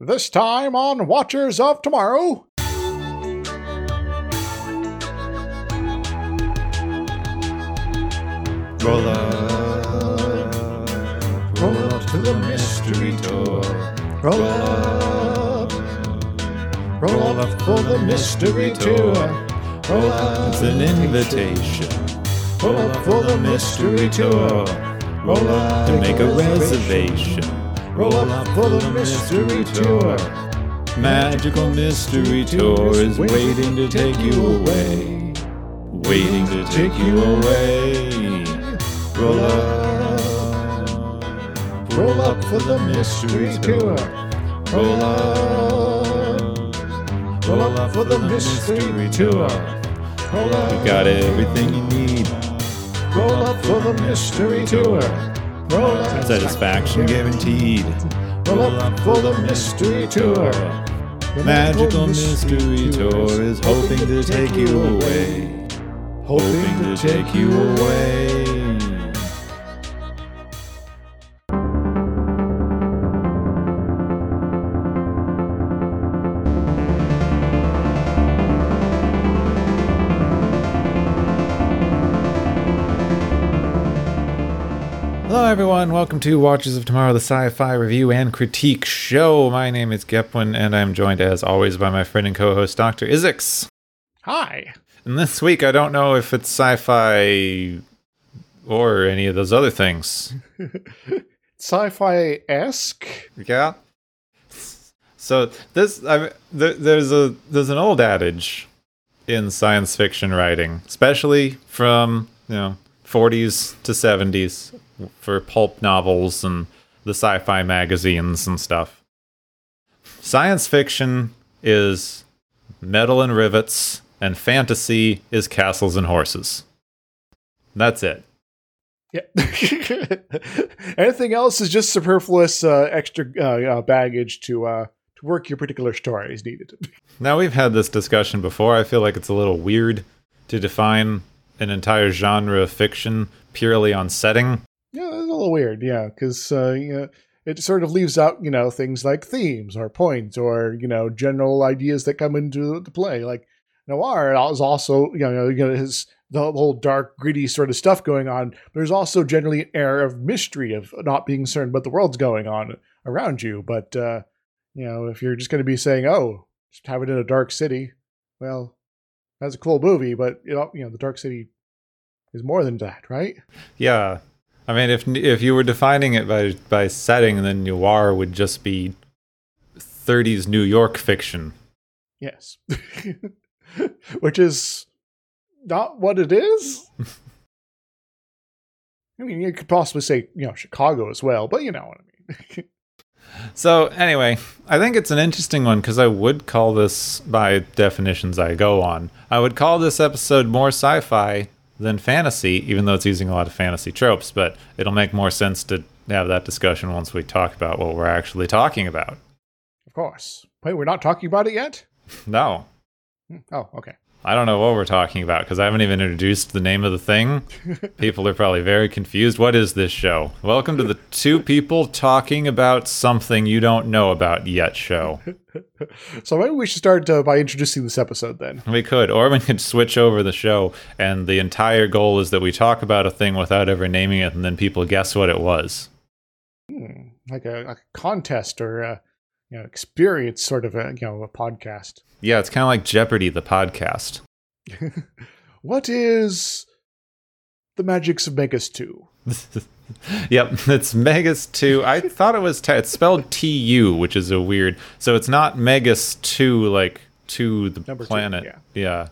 This time on Watchers of Tomorrow. Roll up, roll up to the mystery tour. Roll up, roll up for the mystery tour. Roll up, it's an invitation. Roll up for the mystery tour. Roll up to make a reservation. Roll up for the mystery tour. Magical mystery tour is waiting to take you away. Waiting to take you away. Roll up. Roll up for the mystery tour. Roll up. Roll up for the mystery tour. Roll up. You got everything you need. Roll up for the mystery tour. Roll up. Satisfaction guaranteed. Roll up for the mystery tour. The magical mystery tour is hoping to take you away. Hoping to take you away. Hello, everyone. Welcome to Watchers of Tomorrow, the sci fi review and critique show. My name is Gepwin, and I'm joined, as always, by my friend and co host, Dr. Izix. Hi. And this week, I don't know if it's sci fi or any of those other things. Sci fi esque. Yeah. So this, I mean, there, there's a there's an old adage in science fiction writing, especially from you know 40s to 70s for pulp novels and the sci-fi magazines and stuff. Science fiction is metal and rivets, and fantasy is castles and horses. That's it. Yeah. Anything else is just superfluous uh, extra uh, uh, baggage to uh, to work your particular story is needed. Now we've had this discussion before. I feel like it's a little weird to define an entire genre of fiction purely on setting. Yeah, it's a little weird. Yeah, because uh, you know, it sort of leaves out you know things like themes or points or you know general ideas that come into the play. Like noir is also you know you know his the whole dark gritty sort of stuff going on. There's also generally an air of mystery of not being certain what the world's going on around you. But uh, you know if you're just going to be saying oh just have it in a dark city, well that's a cool movie, but you know you know the dark city is more than that, right? Yeah. I mean, if if you were defining it by by setting, then noir would just be 30s New York fiction. Yes. Which is not what it is. I mean, you could possibly say, you know, Chicago as well, but you know what I mean. So, anyway, I think it's an interesting one because I would call this, by definitions I go on, I would call this episode more sci fi than fantasy, even though it's using a lot of fantasy tropes, but it'll make more sense to have that discussion once we talk about what we're actually talking about. of course. Wait, we're not talking about it yet? No, Hmm, Oh, okay. I don't know what we're talking about because I haven't even introduced the name of the thing. People are probably very confused. What is this show? Welcome to the two people talking about something you don't know about yet show. So maybe we should start uh, by introducing this episode then. We could, or we could switch over the show, and the entire goal is that we talk about a thing without ever naming it, and then people guess what it was. Hmm, like a, a contest or a you know, experience sort of a, you know, a podcast. Yeah, it's kind of like Jeopardy, the podcast. what is the magics of Megas-tu? yep, it's Megas-tu. I thought it was, t- it's spelled T U, which is a weird. So it's not Megas 2, like to the Number two, planet. yeah. yeah.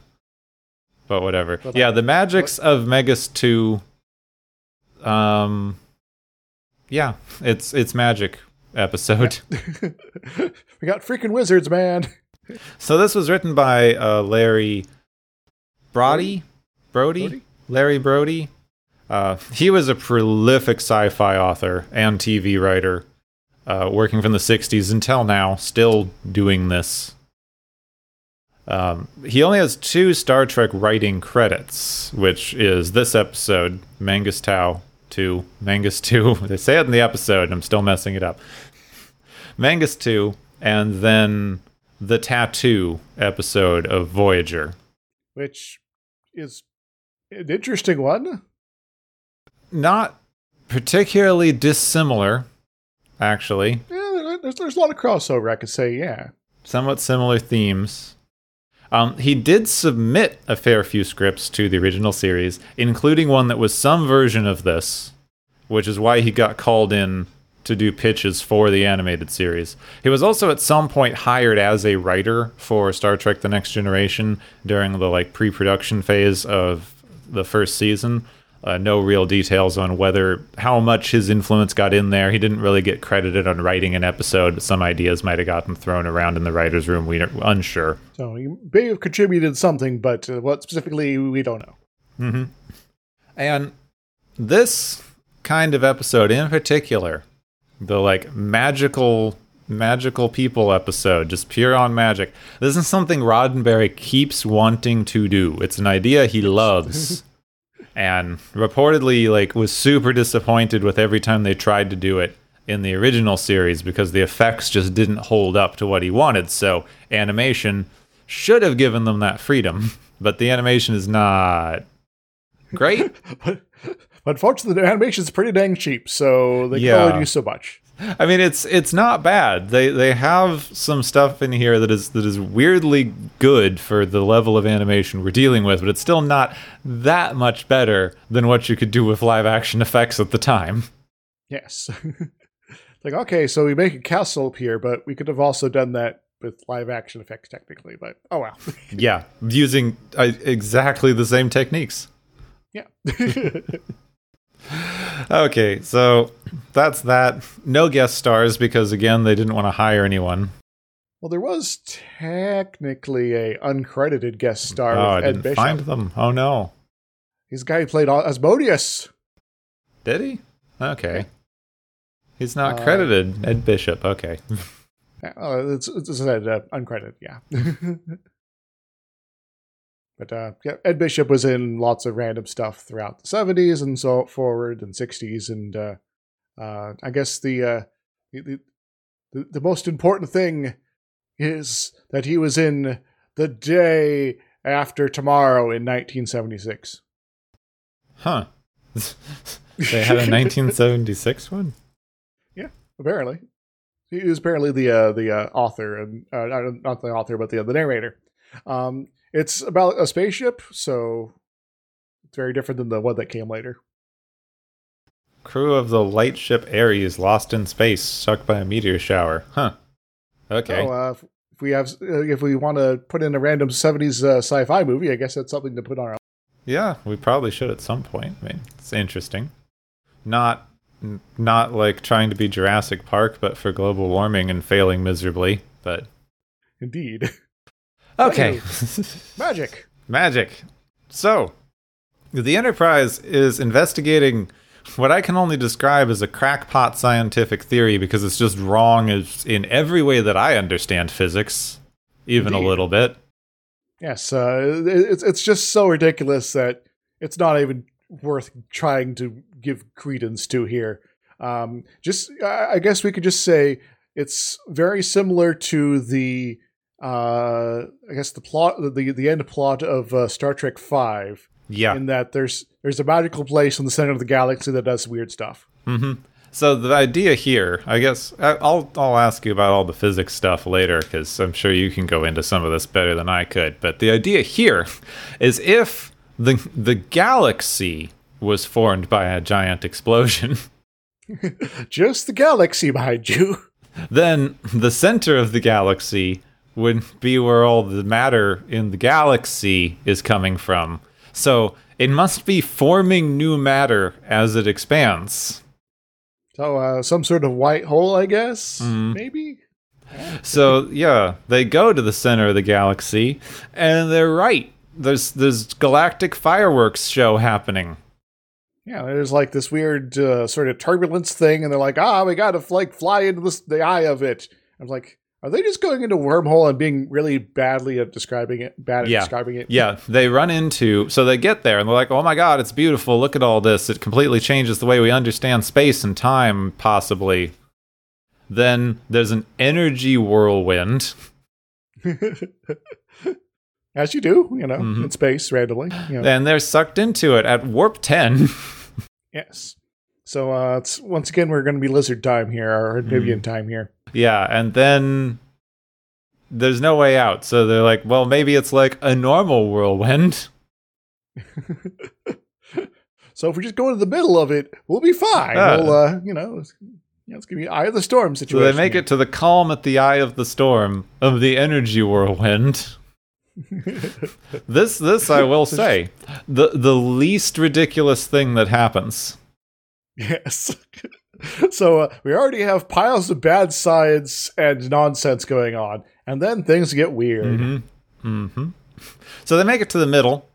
But whatever. But, yeah, uh, the magics of Megas-tu. Um, yeah, it's it's magic episode. we got freaking wizards, man. So this was written by uh, Larry Brody, Brody, Brody? Larry Brody. Uh, he was a prolific sci-fi author and TV writer, uh, working from the '60s until now, still doing this. Um, he only has two Star Trek writing credits, which is this episode, Mangus Tau 2, Mangus 2. They say it in the episode, and I'm still messing it up. Mangus 2 and then the tattoo episode of Voyager. which is an interesting one. Not particularly dissimilar, actually. Yeah, there's, there's a lot of crossover, I could say, yeah. somewhat similar themes. Um, he did submit a fair few scripts to the original series, including one that was some version of this, which is why he got called in to do pitches for the animated series. He was also at some point hired as a writer for Star Trek: The Next Generation during the like pre-production phase of the first season. Uh, no real details on whether how much his influence got in there. He didn't really get credited on writing an episode, but some ideas might have gotten thrown around in the writers' room. We are unsure. So he may have contributed something, but uh, what specifically, we don't know. And this kind of episode in particular, the like magical magical people episode, just pure on magic. This is something Roddenberry keeps wanting to do. It's an idea he loves. and reportedly like was super disappointed with every time they tried to do it in the original series because the effects just didn't hold up to what he wanted. So animation should have given them that freedom, but the animation is not great. Unfortunately, the animation is pretty dang cheap, so they Yeah. can only do so much. I mean, it's it's not bad. They they have some stuff in here that is that is weirdly good for the level of animation we're dealing with, but it's still not that much better than what you could do with live action effects at the time. Yes. like, okay, so we make a castle appear, but we could have also done that with live action effects, technically, but oh well. Yeah, using uh, exactly the same techniques. yeah. Okay, so that's that. No guest stars because again they didn't want to hire anyone. well, there was technically a uncredited guest star oh, I Ed didn't Bishop. find them. Oh no, He's the guy who played Asmodeus. did he? Okay, he's not Uh, credited. Ed Bishop. Okay. Uh, it's, it's said uh, uncredited, yeah. but uh, yeah, Ed Bishop was in lots of random stuff throughout the seventies and so forward and sixties, and uh, uh, I guess the, uh, the the the most important thing is that he was in the day after tomorrow in 1976. Huh. they had a 1976 one? Yeah, apparently, he was apparently the uh, the uh, author and uh, not- not the author, but the the narrator. Um, it's about a spaceship, so it's very different than the one that came later. Crew of the light ship Ares lost in space, struck by a meteor shower. Huh. Okay. So, uh, if- if we have, uh, if we want to put in a random '70s uh, sci-fi movie, I guess that's something to put on our. Yeah, we probably should at some point. I mean, it's interesting. Not not like trying to be Jurassic Park, but for global warming and failing miserably. But Indeed, okay, magic. magic. So, the Enterprise is investigating what I can only describe as a crackpot scientific theory because it's just wrong in every way that I understand physics, even Indeed. a little bit. Yes, uh, it's it's just so ridiculous that it's not even worth trying to give credence to here. Um, just, I I guess we could just say it's very similar to the, uh, I guess the plot, the the end plot of uh, Star Trek Five, Yeah. in that there's there's a magical place in the center of the galaxy that does weird stuff. hmm So the idea here, I guess, I'll I'll ask you about all the physics stuff later because I'm sure you can go into some of this better than I could. But the idea here is if the the galaxy was formed by a giant explosion, Just the galaxy behind you. then the center of the galaxy would be where all the matter in the galaxy is coming from. So it must be forming new matter as it expands. So uh, some sort of white hole, I guess. Mhm. Maybe. So yeah, they go to the center of the galaxy, and they're right. There's there's galactic fireworks show happening. Yeah, there's like this weird uh, sort of turbulence thing, and they're like, "Ah, we got to like fly into this, the eye of it." I'm like, are they just going into wormhole and being really badly at describing it? Bad at Yeah. describing it. Yeah, they run into so they get there and they're like, "Oh my god, it's beautiful! Look at all this! It completely changes the way we understand space and time, possibly." Then there's an energy whirlwind. As you do, you know, Mhm. in space randomly. You know. And they're sucked into it at warp 10. Yes. So uh, it's once again we're going to be lizard time here or amphibian time here. yeah, and then there's no way out. So they're like, well, maybe it's like a normal whirlwind. So if we just go into the middle of it, we'll be fine. Ah. We'll, uh, you know, it's, yeah, it's gonna be eye of the storm situation. So they make it to the calm at the eye of the storm of the energy whirlwind. This this I will say. The the least ridiculous thing that happens. Yes. so uh, we already have piles of bad science and nonsense going on, and then things get weird. Mm-hmm. Mm-hmm. So they make it to the middle.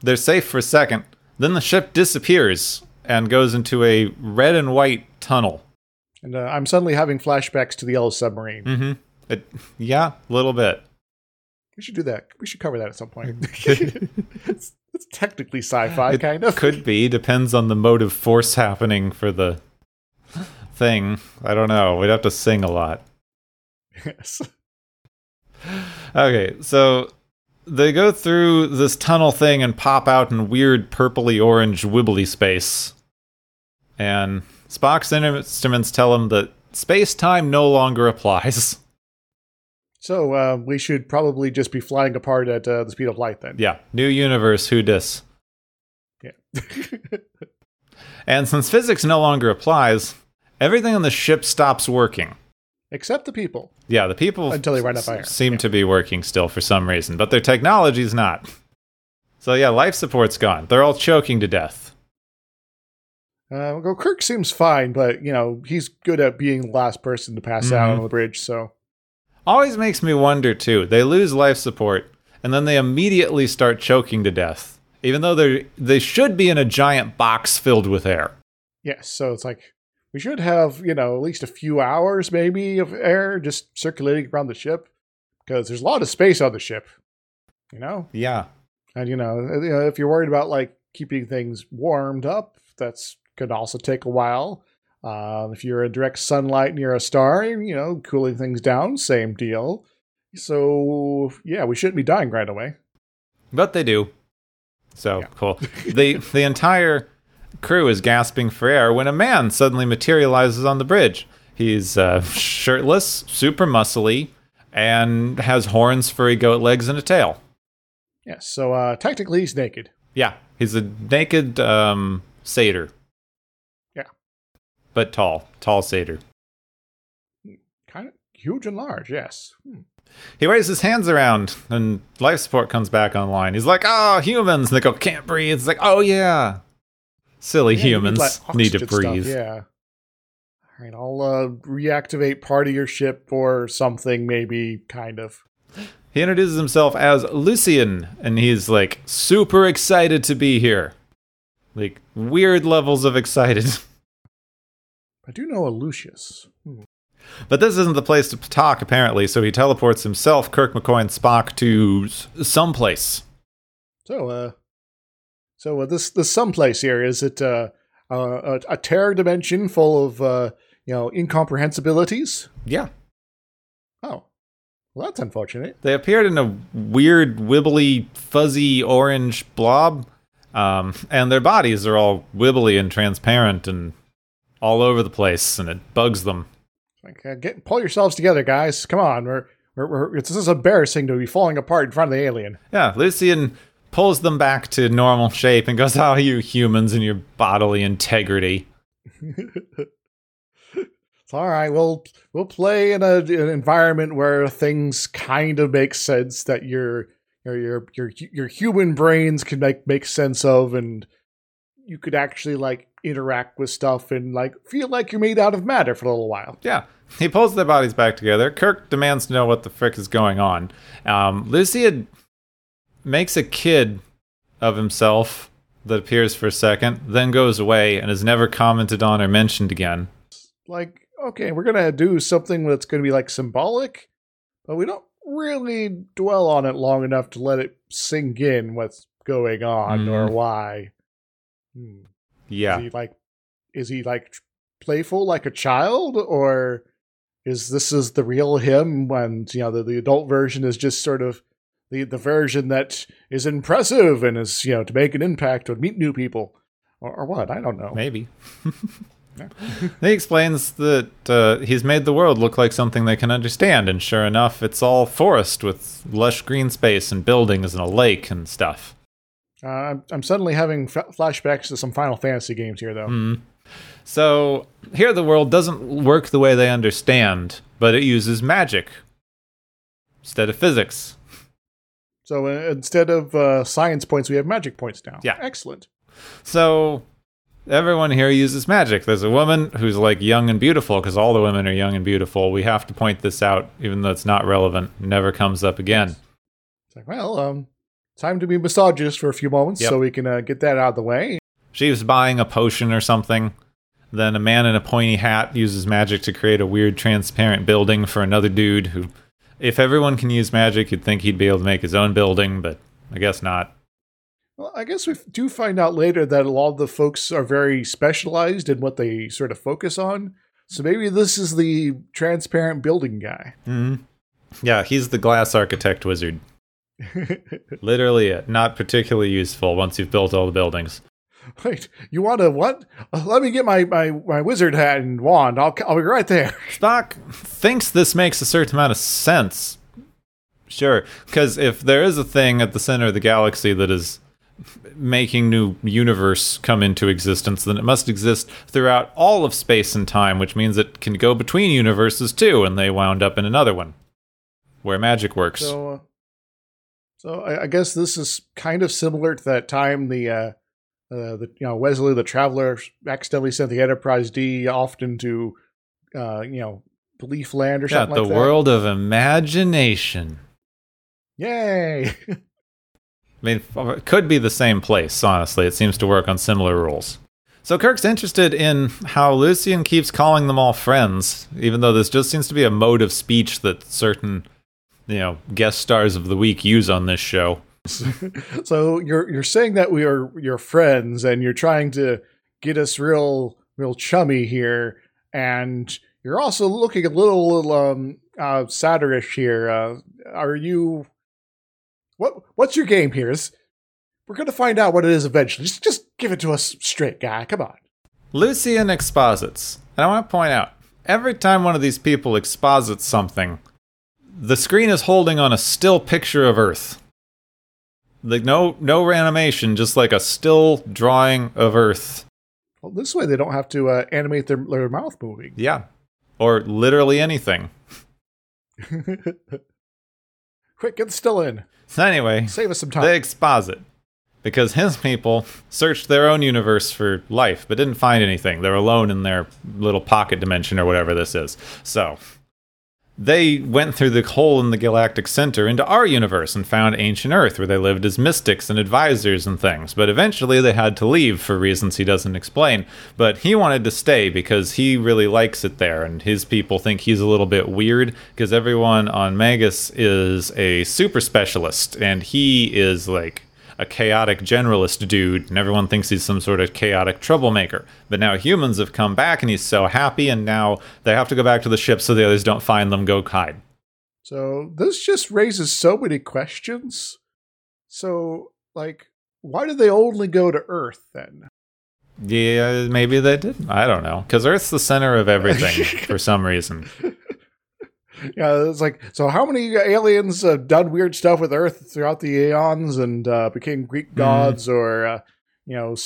They're safe for a second. Then the ship disappears and goes into a red and white tunnel. And uh, I'm suddenly having flashbacks to the Yellow Submarine. Mm-hmm. It, yeah, a little bit. We should do that. We should cover that at some point. it's, technically sci-fi, It kind of. Could be. Depends on the motive force happening for the thing. I don't know. We'd have to sing a lot. Yes. Okay, so they go through this tunnel thing and pop out in weird purpley orange wibbly space. And Spock's instruments tell him that space time no longer applies. So uh, we should probably just be flying apart at uh, the speed of light then. Yeah, new universe, who dis? Yeah. And since physics no longer applies, everything on the ship stops working. Except the people. Yeah, the people Until they run out s- air. seem Yeah. to be working still for some reason, but their technology's not. So yeah, life support's gone. They're all choking to death. Uh, well, Kirk seems fine, but you know he's good at being the last person to pass out Mhm. on the bridge. So Always makes me wonder too. They lose life support and then they immediately start choking to death, even though they they should be in a giant box filled with air. yes, so it's like we should have you know at least a few hours maybe of air just circulating around the ship because there's a lot of space on the ship. You know, Yeah. and you know you know, if you're worried about like keeping things warmed up, that's could also take a while. Uh, if you're in direct sunlight near a star, you know, cooling things down, same deal. So yeah, we shouldn't be dying right away. But they do. So Yeah. cool. the the entire crew is gasping for air when a man suddenly materializes on the bridge. He's uh, shirtless, super muscly, and has horns, furry goat legs, and a tail. Yes, so uh, technically he's naked. Yeah, he's a naked um, satyr. But tall, tall satyr. Kind of huge and large, yes. Hmm. He waves his hands around, and life support comes back online. He's like, "Oh, humans!" And they go, "Can't breathe." It's like, "Oh yeah, silly Yeah, humans like, need to oxygen stuff, breathe." yeah. All right, I'll uh, reactivate part of your ship or something, maybe, kind of. He introduces himself as Lucien, and he's like super excited to be here. Like weird levels of excited. I do know a Lucius. Hmm. But this isn't the place to talk, apparently, so he teleports himself, Kirk McCoy, and Spock to someplace. So, uh, so uh, this this someplace here is it uh, uh, a, a terror dimension full of uh, you know incomprehensibilities? Yeah. Oh, well, that's unfortunate. They appeared in a weird, wibbly, fuzzy orange blob, um, and their bodies are all wibbly and transparent and all over the place, and it bugs them. Like, uh, get pull yourselves together, guys. Come on, we're, we're, we're it's, this is embarrassing to be falling apart in front of the alien. Yeah, Lucien pulls them back to normal shape and goes, Oh, you humans and your bodily integrity. It's all right. We'll we'll play in a, an environment where things kind of make sense that your your your your your human brains can make make sense of, and you could actually like interact with stuff and like feel like you're made out of matter for a little while. Yeah. He pulls their bodies back together. Kirk demands to know what the frick is going on. Um, Lucia makes a kid of himself that appears for a second, then goes away and is never commented on or mentioned again. Like, okay, we're gonna do something that's gonna be like symbolic, but we don't really dwell on it long enough to let it sink in what's going on or Mhm. why. Hmm. Yeah. Is he like is he like playful like a child or is this is the real him when you know the, the adult version is just sort of the the version that is impressive and is you know to make an impact or meet new people or, or what I don't know. Maybe. he explains that uh, he's made the world look like something they can understand, and sure enough, it's all forest with lush green space and buildings and a lake and stuff. Uh, I'm, I'm suddenly having f- flashbacks to some Final Fantasy games here, though. Mm. So here, the world doesn't work the way they understand, but it uses magic instead of physics. So uh, instead of uh, science points, we have magic points now. Yeah. excellent. So everyone here uses magic. There's a woman who's like young and beautiful because all the women are young and beautiful. We have to point this out, even though it's not relevant. It never comes up again. It's like, well, um, time to be misogynist for a few moments, Yep. so we can uh, get that out of the way. She was buying a potion or something. Then a man in a pointy hat uses magic to create a weird transparent building for another dude who, if everyone can use magic, you'd think he'd be able to make his own building, but I guess not. Well, I guess we do find out later that a lot of the folks are very specialized in what they sort of focus on. So maybe this is the transparent building guy. hmm Yeah, he's the glass architect wizard. Literally it. Not particularly useful once you've built all the buildings. Wait, you want to what? Uh, let me get my, my, my wizard hat and wand. I'll, I'll be right there. Spock thinks this makes a certain amount of sense. Sure, because if there is a thing at the center of the galaxy that is making new universe come into existence, then it must exist throughout all of space and time, which means it can go between universes too, and they wound up in another one where magic works. So, uh, so I, I guess this is kind of similar to that time the uh, uh, the you know Wesley the Traveler accidentally sent the Enterprise D off into uh, you know Belief Land or yeah, something the like that. The world of imagination. Yay! I mean, it could be the same place, honestly. It seems to work on similar rules. So Kirk's interested in how Lucien keeps calling them all friends, even though this just seems to be a mode of speech that certain, you know, guest stars of the week use on this show. so you're you're saying that we are your friends and you're trying to get us real real chummy here, and you're also looking a little, little um uh satirish here. Uh, are you? What what's your game here? Is we're gonna find out what it is eventually. Just just give it to us straight, guy. Come on. Lucien exposits. And I want to point out every time one of these people exposits something, the screen is holding on a still picture of Earth. Like no no animation, just like a still drawing of Earth. Well, this way they don't have to uh, animate their their mouth moving. Yeah. Or literally anything. Quick, get still in. So anyway, Save us some time. they exposit. Because his people searched their own universe for life, but didn't find anything. They're alone in their little pocket dimension or whatever this is. So they went through the hole in the galactic center into our universe and found ancient Earth, where they lived as mystics and advisors and things. But eventually they had to leave for reasons he doesn't explain. But he wanted to stay because he really likes it there, and his people think he's a little bit weird because everyone on Magus is a super specialist, and he is like a chaotic generalist dude, and everyone thinks he's some sort of chaotic troublemaker. But now humans have come back, and he's so happy, and now they have to go back to the ship so the others don't find them, go hide. So this just raises so many questions. So, like, why did they only go to Earth then? Yeah, maybe they did. I don't know. Because Earth's the center of everything for some reason. Yeah, it's like, so how many aliens have done weird stuff with Earth throughout the aeons and uh, became Greek gods or, uh, you know,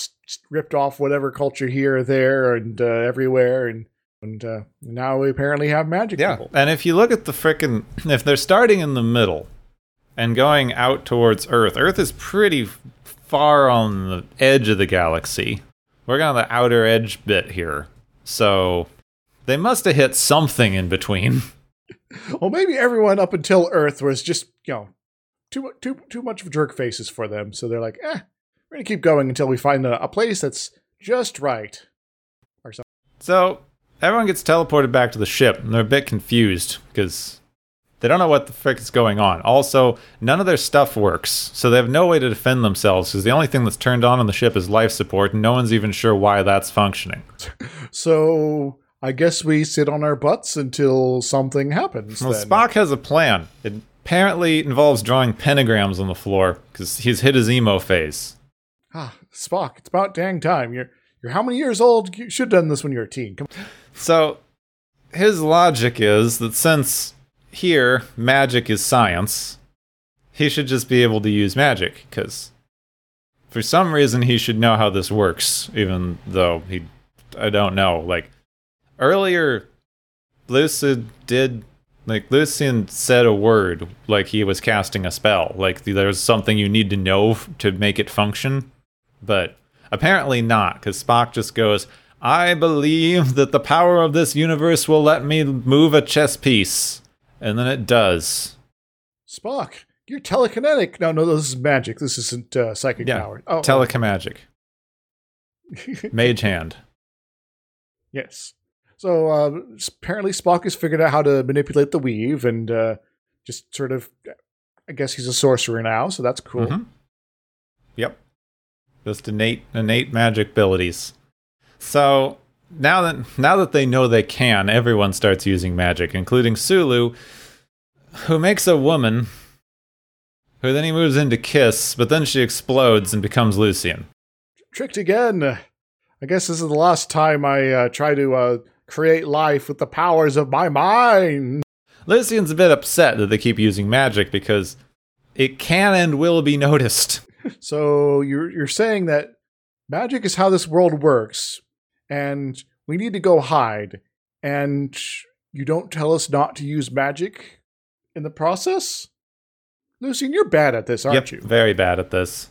ripped off whatever culture here or there and uh, everywhere? And, and uh, now we apparently have magic Yeah. people. And if you look at the frickin' if they're starting in the middle and going out towards Earth, Earth is pretty far on the edge of the galaxy. We're on the outer edge bit here. So they must have hit something in between. Well, maybe everyone up until Earth was just, you know, too, too, too much of jerk faces for them. So they're like, eh, we're going to keep going until we find a, a place that's just right. So everyone gets teleported back to the ship, and they're a bit confused because they don't know what the frick is going on. Also, none of their stuff works, so they have no way to defend themselves because the only thing that's turned on on the ship is life support, and no one's even sure why that's functioning. So I guess we sit on our butts until something happens. Well, then. Spock has a plan. It apparently involves drawing pentagrams on the floor because he's hit his emo phase. Ah, Spock, it's about dang time. You're you're how many years old? You should have done this when you were a teen. Come So his logic is that since here magic is science, he should just be able to use magic because for some reason he should know how this works, even though he I don't know. Like earlier, Lucid did like Lucien said a word like he was casting a spell, like there's something you need to know f- to make it function, but apparently not because Spock just goes. I believe that the power of this universe will let me move a chess piece. And then it does. Spock, you're telekinetic. No, no, this is magic. This isn't uh, psychic Yeah, power. Oh, Telekimagic. Mage hand. yes. So uh, apparently Spock has figured out how to manipulate the weave and uh, just sort of. I guess he's a sorcerer now, so that's cool. Mhm. Yep. Just innate innate magic abilities. So now that now that they know they can, everyone starts using magic, including Sulu, who makes a woman who then he moves into Kiss, but then she explodes and becomes Lucien. Tricked again. I guess this is the last time I uh, try to uh, create life with the powers of my mind. Lucien's a bit upset that they keep using magic because it can and will be noticed. So you're you're saying that magic is how this world works, and we need to go hide, and you don't tell us not to use magic in the process? Lucien, you're bad at this, aren't yep, you? very bad at this.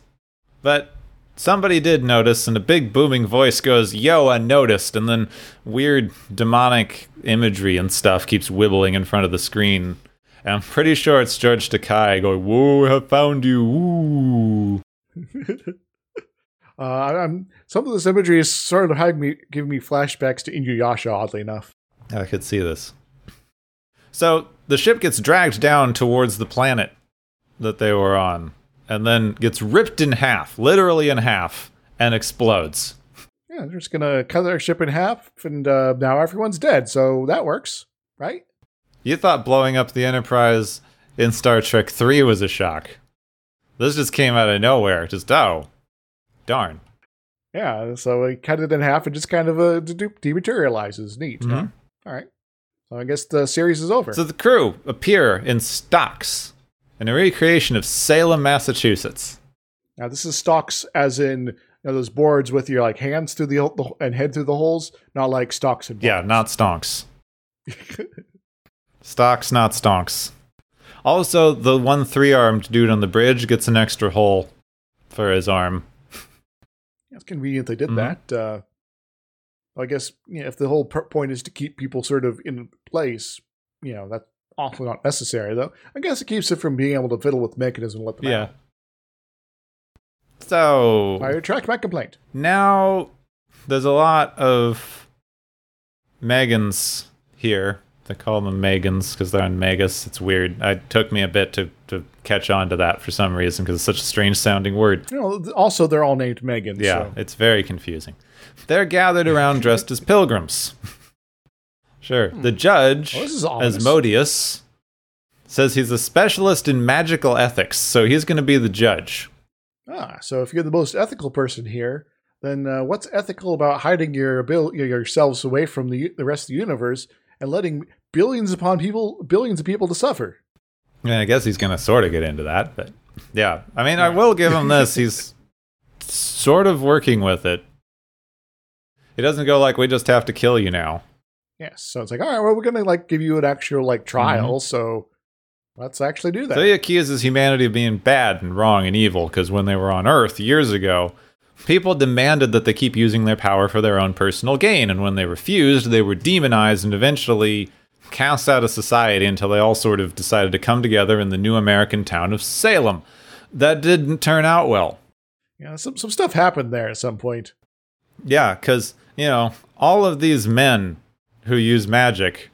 But somebody did notice, and a big booming voice goes, Yo, I noticed. And then weird demonic imagery and stuff keeps wibbling in front of the screen. And I'm pretty sure it's George Takei going, Whoa, I have found you. Uh, I'm some of this imagery is sort of me giving me flashbacks to Inuyasha. Oddly enough, I could see this. So the ship gets dragged down towards the planet that they were on, and then gets ripped in half, literally in half, and explodes. yeah, they're just gonna cut their ship in half, and uh, now everyone's dead. So that works, right? You thought blowing up the Enterprise in Star Trek 3 was a shock. This just came out of nowhere. Just, oh, darn. Yeah, so we cut it in half and just kind of uh, de- de- dematerializes. Neat. huh? Mhm. All right. So I guess the series is over. So the crew appear in stocks in a recreation of Salem, Massachusetts. now this is stocks, as in you know, those boards with your like hands through the, the and head through the holes, not like stocks and Yeah, not stonks. Stocks, not stonks. Also, the one three armed dude on the bridge gets an extra hole for his arm. It's convenient they did Mhm. that. Uh, I guess you know, if the whole point is to keep people sort of in place, you know that's awfully not necessary. Though I guess it keeps it from being able to fiddle with mechanism and let them Yeah. out. So I retract my complaint. now there's a lot of Megans here. They call them Megans because they're on Megas. It's weird. It took me a bit to, to catch on to that for some reason because it's such a strange sounding word. You know, also they're all named Megan. Yeah, so. it's very confusing. They're gathered around dressed as pilgrims. sure. The judge, this. Asmodeus, says he's a specialist in magical ethics, so he's going to be the judge. Ah, so if you're the most ethical person here, then uh, what's ethical about hiding your abil- yourselves away from the the rest of the universe and letting billions upon people, billions of people to suffer? Yeah, I guess he's going to sort of get into that, but yeah. I mean, I will give him this. He's sort of working with it. He doesn't go like, we just have to kill you now. Yes. So it's like, all right, well, we're gonna like give you an actual like trial. Mm-hmm. So let's actually do that. So he accuses humanity of being bad and wrong and evil because when they were on Earth years ago, people demanded that they keep using their power for their own personal gain. And when they refused, they were demonized and eventually cast out of society until they all sort of decided to come together in the new American town of Salem. That didn't turn out well. yeah, some some stuff happened there at some point. Yeah, because, you know, all of these men who use magic,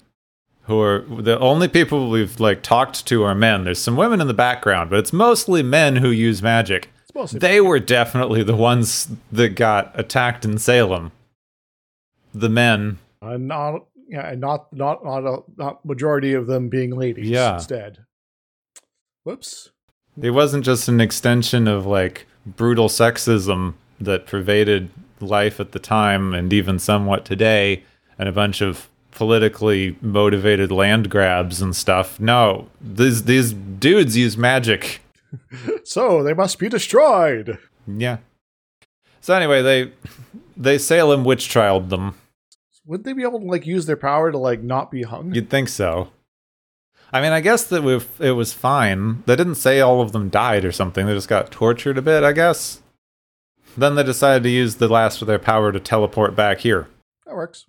who are the only people we've like talked to are men. There's some women in the background, but it's mostly men who use magic. They were definitely the ones that got attacked in Salem. The men and not yeah, not not not a not majority of them being ladies. Yeah. instead. Whoops. It wasn't just an extension of like brutal sexism that pervaded life at the time and even somewhat today, and a bunch of politically motivated land grabs and stuff. No, these these dudes use magic. So they must be destroyed. Yeah. So anyway, they they Salem witch trialed them. Would they be able to like use their power to like not be hung? You'd think so. I mean, I guess that it was fine. They didn't say all of them died or something. They just got tortured a bit, I guess. Then they decided to use the last of their power to teleport back here. That works.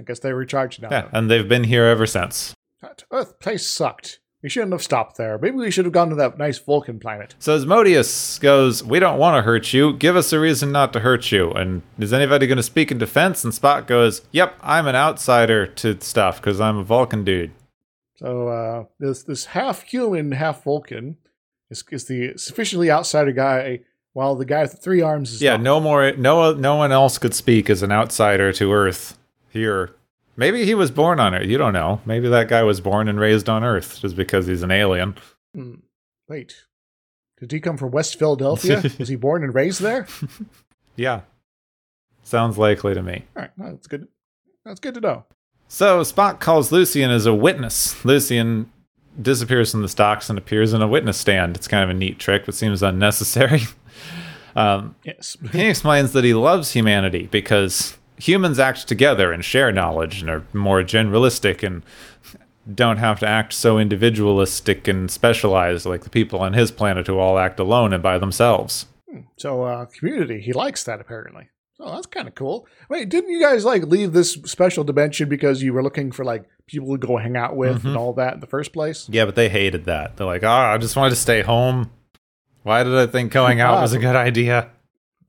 I guess they recharged now. Yeah, and they've been here ever since. That Earth place sucked. We shouldn't have stopped there. Maybe we should have gone to that nice Vulcan planet. So Asmodeus goes, We don't want to hurt you. Give us a reason not to hurt you. And is anybody going to speak in defense? And Spock goes, Yep, I'm an outsider to stuff because I'm a Vulcan dude. So uh, this this half human, half Vulcan is, is the sufficiently outsider guy, while the guy with the three arms is Yeah, not. no more. No, no one else could speak as an outsider to Earth here. Maybe he was born on Earth. You don't know. Maybe that guy was born and raised on Earth just because he's an alien. Hmm. Wait, did he come from West Philadelphia? was he born and raised there? Yeah, sounds likely to me. All right, no, that's good. That's good to know. So Spock calls Lucien as a witness. Lucien disappears from the stocks and appears in a witness stand. It's kind of a neat trick, but seems unnecessary. um, Yes. he explains that he loves humanity because humans act together and share knowledge and are more generalistic and don't have to act so individualistic and specialized like the people on his planet who all act alone and by themselves. Hmm. So uh community, he likes that apparently. Oh, that's kind of cool. Wait, didn't you guys like leave this special dimension because you were looking for like people to go hang out with and mm-hmm. all that in the first place? Yeah, but they hated that. They're like, oh, I just wanted to stay home. Why did I think going out was a good idea?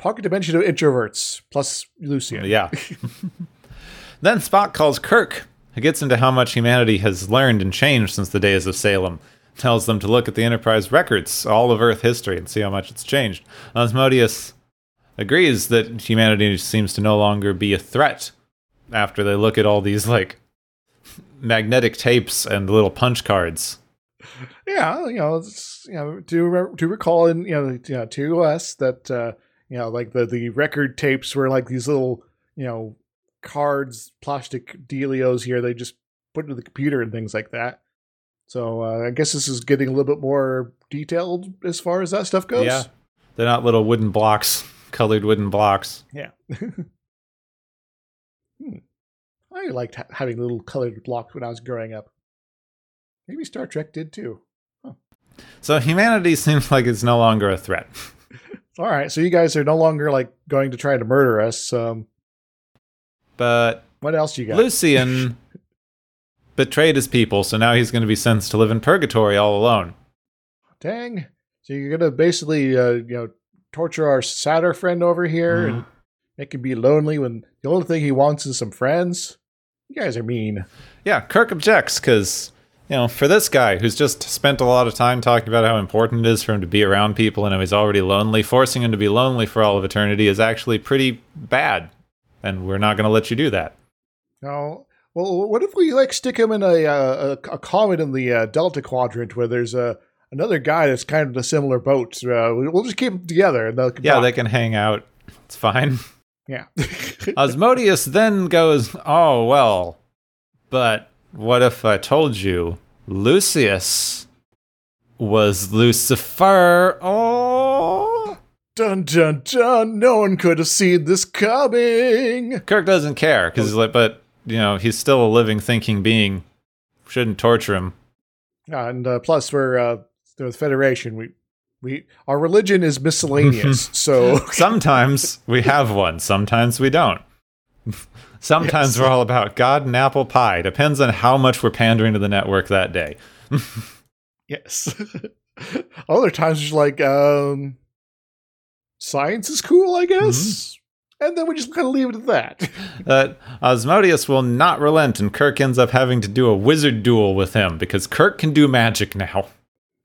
Pocket dimension of introverts plus Lucien. Yeah. then Spock calls Kirk, who gets into how much humanity has learned and changed since the days of Salem. Tells them to look at the Enterprise records, all of Earth history, and see how much it's changed. Asmodeus agrees that humanity seems to no longer be a threat after they look at all these, like, magnetic tapes and little punch cards. Yeah, you know, it's, you know, to to recall in you know, you know to us that uh, you know, like the the record tapes were like these little you know cards, plastic dealios here. They just put into the computer and things like that. So uh, I guess this is getting a little bit more detailed as far as that stuff goes. Yeah. They're not little wooden blocks, colored wooden blocks. Yeah. Hmm. I liked ha- having little colored blocks when I was growing up. Maybe Star Trek did too. So humanity seems like it's no longer a threat. All right, so you guys are no longer like going to try to murder us. Um, But what else you got? Lucien betrayed his people, so now he's going to be sentenced to live in purgatory all alone. Dang! So you're gonna basically, uh, you know, torture our sadder friend over here and make him be lonely when the only thing he wants is some friends. You guys are mean. Yeah, Kirk objects because, you know, for this guy who's just spent a lot of time talking about how important it is for him to be around people and how he's already lonely, forcing him to be lonely for all of eternity is actually pretty bad. And we're not going to let you do that. No. Well, what if we like stick him in a uh, a, a comet in the uh, Delta Quadrant where there's a another guy that's kind of in a similar boat? Uh, we'll just keep them together. And they'll Yeah, talk. they can hang out. It's fine. yeah. Asmodeus then goes, Oh, well, but what if I told you Lucius was Lucifer? Oh. dun dun dun! No one could have seen this coming. Kirk doesn't care because he's like, but, you know, he's still a living, thinking being. Shouldn't torture him. And uh, plus, we're uh, the Federation. We we our religion is miscellaneous. so Sometimes we have one, sometimes we don't. Sometimes Yes. we're all about God and apple pie. Depends on how much we're pandering to the network that day. yes. Other times, it's like um, science is cool, I guess. And then we just kind of leave it at that. that Asmodeus will not relent, and Kirk ends up having to do a wizard duel with him because Kirk can do magic now.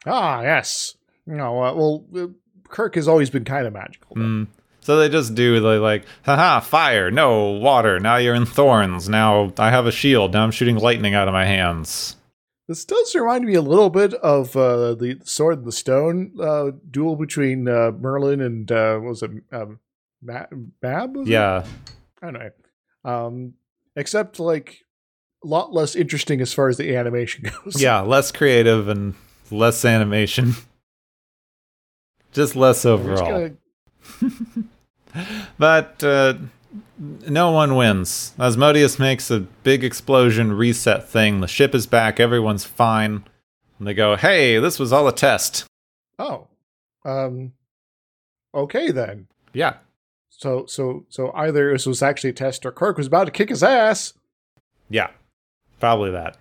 ah, yes. No, uh, well, uh, Kirk has always been kind of magical. though. Mm. So they just do the like, haha, fire, no water. Now you're in thorns. Now I have a shield. Now I'm shooting lightning out of my hands. This does remind me a little bit of uh, the Sword and the Stone uh, duel between uh, Merlin and uh, what was it um, Ma- Mab? was? Yeah, I don't know. Um, except like a lot less interesting as far as the animation goes. yeah, less creative and less animation. Just less overall. But uh, no one wins. Asmodeus makes a big explosion reset thing. The ship is back. Everyone's fine. And they go, hey, this was all a test. oh, um, okay then. Yeah. So so so either this was actually a test or Kirk was about to kick his ass. Yeah. Probably that.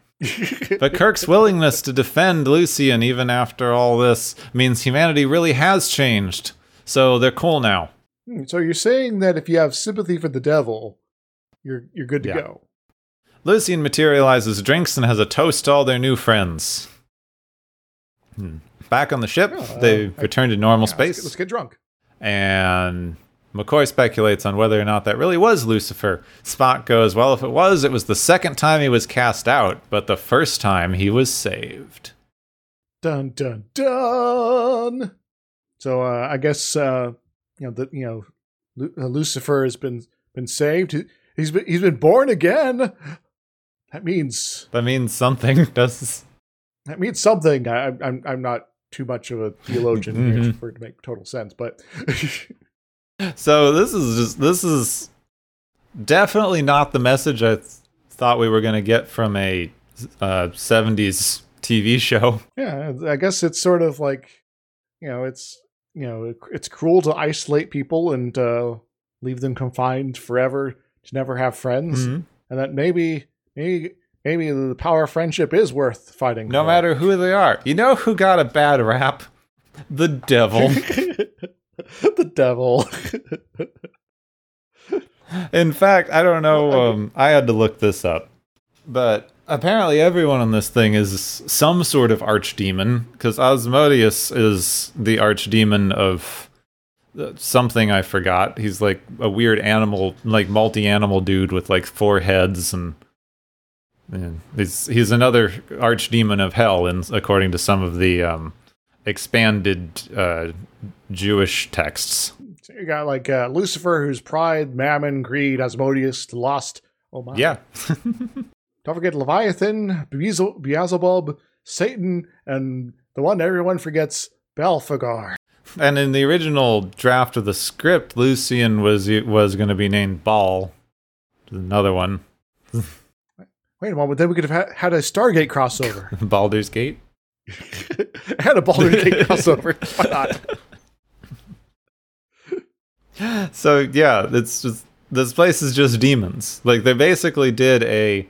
But Kirk's willingness to defend Lucien even after all this means humanity really has changed. So they're cool now. Hmm, so you're saying that if you have sympathy for the devil, you're you're good to Yeah. go. Lucien materializes drinks and has a toast to all their new friends. Hmm. Back on the ship, Oh, they uh, return to normal Yeah, let's, space. get, let's get drunk. And McCoy speculates on whether or not that really was Lucifer. Spock goes, Well, if it was, it was the second time he was cast out, but the first time he was saved. Dun dun dun. So uh, I guess uh, you know that you know Lu- uh, Lucifer has been been saved. He, he's been he's been born again. That means That means something, does that means something. I, I'm I'm not too much of a theologian here Mhm. for it to make total sense, but So this is just this is definitely not the message I th- thought we were going to get from a uh, 70s TV show. yeah, I guess it's sort of like you know it's you know it's cruel to isolate people and uh, leave them confined forever to never have friends. Mhm. and that maybe maybe maybe the power of friendship is worth fighting. No for. matter who they are. You know who got a bad rap? The devil. the devil. In fact, I don't know. Um, I had to look this up, but apparently everyone on this thing is some sort of archdemon because Asmodeus is the archdemon of uh, something I forgot. He's like a weird animal, like multi-animal dude with like four heads, and, and he's he's another archdemon of hell, and according to some of the um, expanded uh, Jewish texts. So you got like uh, Lucifer, who's pride, mammon, greed, Asmodeus, lust. Oh my! Yeah. Don't forget Leviathan, Beelze- Beelzebub, Satan, and the one everyone forgets, Belphegor. And in the original draft of the script, Lucien was was going to be named Baal. Another one, Wait a moment, then we could have had a Stargate crossover. Baldur's Gate. had a Baldur's Gate crossover. Why not? So yeah, it's just this place is just demons. Like they basically did a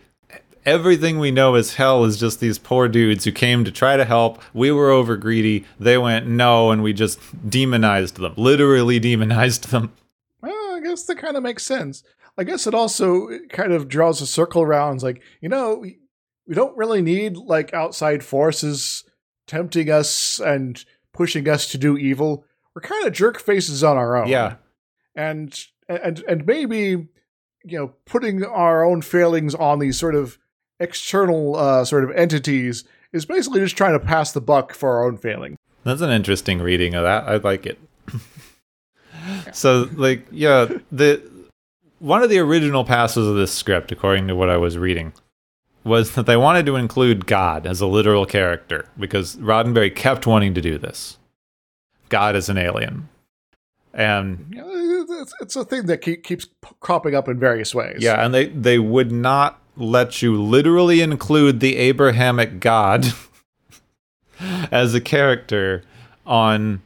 everything we know as hell is just these poor dudes who came to try to help. We were over greedy. They went no, and we just demonized them. Literally demonized them. Well, I guess that kind of makes sense. I guess it also kind of draws a circle around. It's like, you know, we, we don't really need like outside forces tempting us and pushing us to do evil. We're kind of jerk faces on our own. Yeah. And and and maybe you know, putting our own failings on these sort of external uh, sort of entities is basically just trying to pass the buck for our own failing. That's an interesting reading of that. I like it. so, like, yeah, the one of the original passes of this script, according to what I was reading, was that they wanted to include God as a literal character because Roddenberry kept wanting to do this. God as an alien, and You it's, it's a thing that keep, keeps cropping up in various ways. yeah, and they they would not let you literally include the Abrahamic God as a character on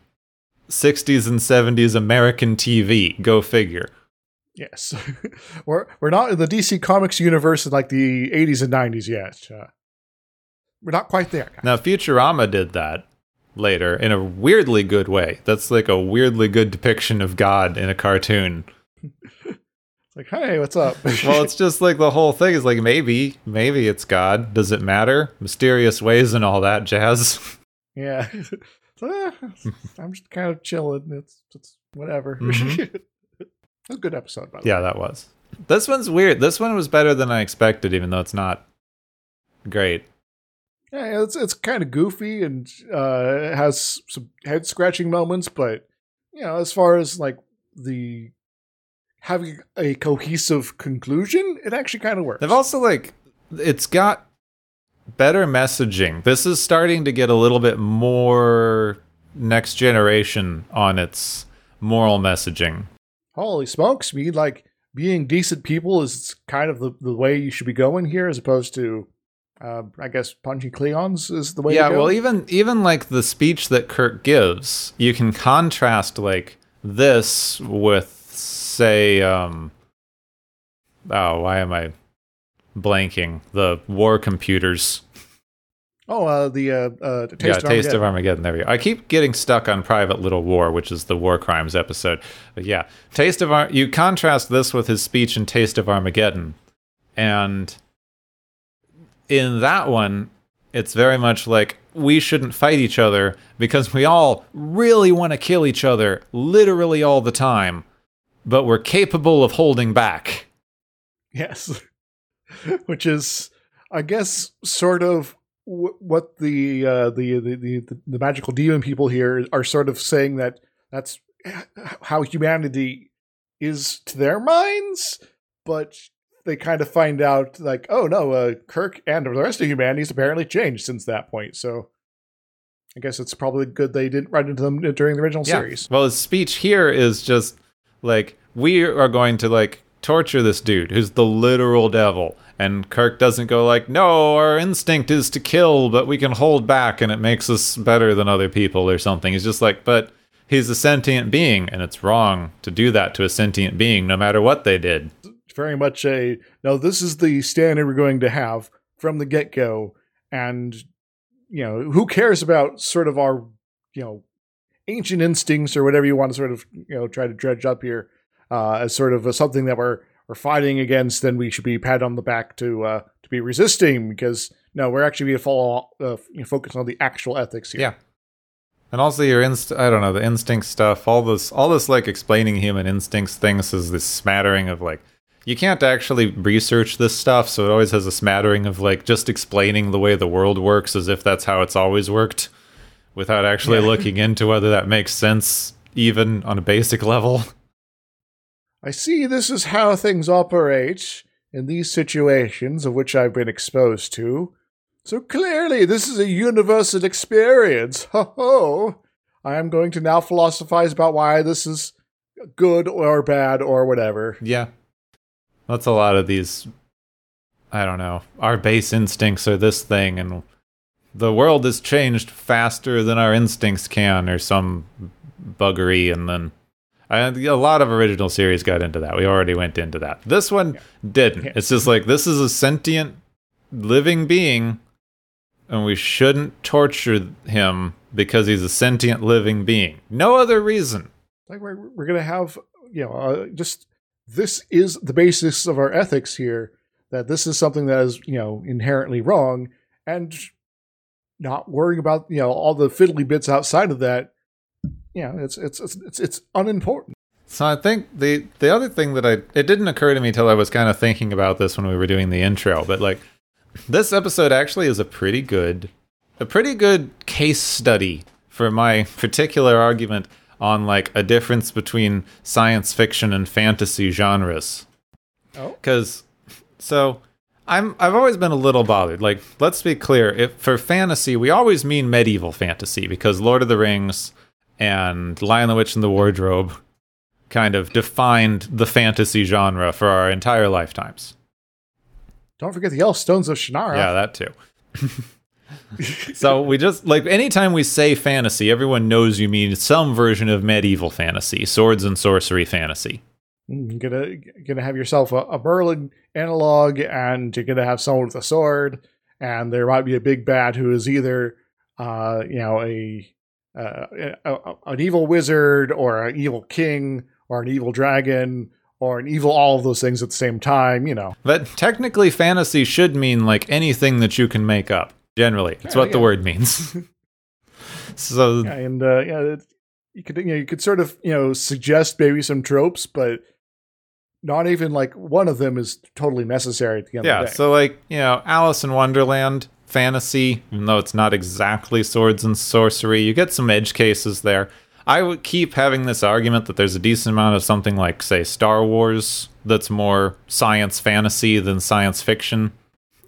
60s and 70s American TV. Go figure. Yes, we're we're not in the DC Comics universe in like the 80s and 90s yet. Uh, we're not quite there. Now Futurama did that later in a weirdly good way. That's like a weirdly good depiction of God in a cartoon. Like, hey, what's up? Well, it's just like the whole thing is like maybe, maybe it's God. Does it matter? Mysterious ways and all that jazz. yeah. So, eh, I'm just kind of chilling. It's it's whatever. Mhm. a good episode, by the way. Yeah, that was. This one's weird. This one was better than I expected, even though it's not great. Yeah, it's it's kind of goofy and uh, it has some head scratching moments, but you know, as far as like the having a cohesive conclusion, it actually kind of works. They've also like it's got better messaging. This is starting to get a little bit more next generation on its moral messaging. Holy smokes! Me like being decent people is kind of the, the way you should be going here, as opposed to, uh, I guess, punching Cleons is the way. yeah, well, even even like the speech that Kirk gives, you can contrast like this with, say, um, oh, why am I blanking? The war computers. oh, uh, the uh, uh, taste yeah, of Taste of Armageddon. There we go. I keep getting stuck on Private Little War, which is the war crimes episode. But yeah, Taste of Ar- you contrast this with his speech in Taste of Armageddon, and in that one, it's very much like we shouldn't fight each other because we all really want to kill each other literally all the time, but we're capable of holding back. Yes, which is, I guess, sort of w- what the, uh, the, the the the magical demon people here are sort of saying that that's how humanity is to their minds, but they kind of find out like, oh no, uh, Kirk and the rest of humanity's apparently changed since that point. So. I guess it's probably good they didn't run into them during the original series. Well, his speech here is just like we are going to like torture this dude who's the literal devil. And Kirk doesn't go like, "No, our instinct is to kill, but we can hold back and it makes us better than other people or something." He's just like, "But he's a sentient being and it's wrong to do that to a sentient being no matter what they did." very much a no this is the standard we're going to have from the get-go and you know who cares about sort of our you know ancient instincts or whatever you want to sort of you know try to dredge up here uh, as sort of a, something that we're we're fighting against then we should be patted on the back to uh, to be resisting because no we're actually going to follow uh, focus on the actual ethics here Yeah. And also your inst I don't know, the instinct stuff, all this all this like explaining human instincts things is this smattering of like you can't actually research this stuff, so it always has a smattering of like just explaining the way the world works as if that's how it's always worked without actually Yeah. looking into whether that makes sense even on a basic level. I see this is how things operate in these situations of which I've been exposed to. So clearly, this is a universal experience. Ho ho! I am going to now philosophize about why this is good or bad or whatever. Yeah. That's a lot of these I don't know. Our base instincts are this thing and the world has changed faster than our instincts can or some buggery and then a lot of original series got into that. We already went into that. This one didn't. Yeah. It's just like this is a sentient living being and we shouldn't torture him because he's a sentient living being. No other reason. Like we're we're gonna have you know uh, just this is the basis of our ethics here. That this is something that is you know inherently wrong, and not worrying about you know all the fiddly bits outside of that. You know, it's it's it's it's, it's unimportant. So I think the the other thing that I it didn't occur to me till I was kind of thinking about this when we were doing the intro, but like this episode actually is a pretty good a pretty good case study for my particular argument on like a difference between science fiction and fantasy genres. Oh. Cuz so I'm I've always been a little bothered. Like let's be clear, if for fantasy we always mean medieval fantasy because Lord of the Rings and Lion the Witch and the Wardrobe kind of defined the fantasy genre for our entire lifetimes. Don't forget the Elfstones of Shannara. Yeah, that too. so we just like anytime we say fantasy, everyone knows you mean some version of medieval fantasy, swords and sorcery fantasy. Mm, You're gonna gonna have yourself a, a Merlin analog, and you're gonna have someone with a sword, and there might be a big bad who is either, uh, you know, a, uh, a, a an evil wizard or an evil king or an evil dragon or an evil all of those things at the same time. You know, But technically, fantasy should mean like anything that you can make up. Generally, it's Yeah, what the word means. so and uh, yeah, you could you know you could sort of you know suggest maybe some tropes, but not even like one of them is totally necessary at the end Yeah, of the day. so like, you know, Alice in Wonderland fantasy, even though it's not exactly swords and sorcery, you get some edge cases there. I would keep having this argument that there's a decent amount of something like, say, Star Wars that's more science fantasy than science fiction.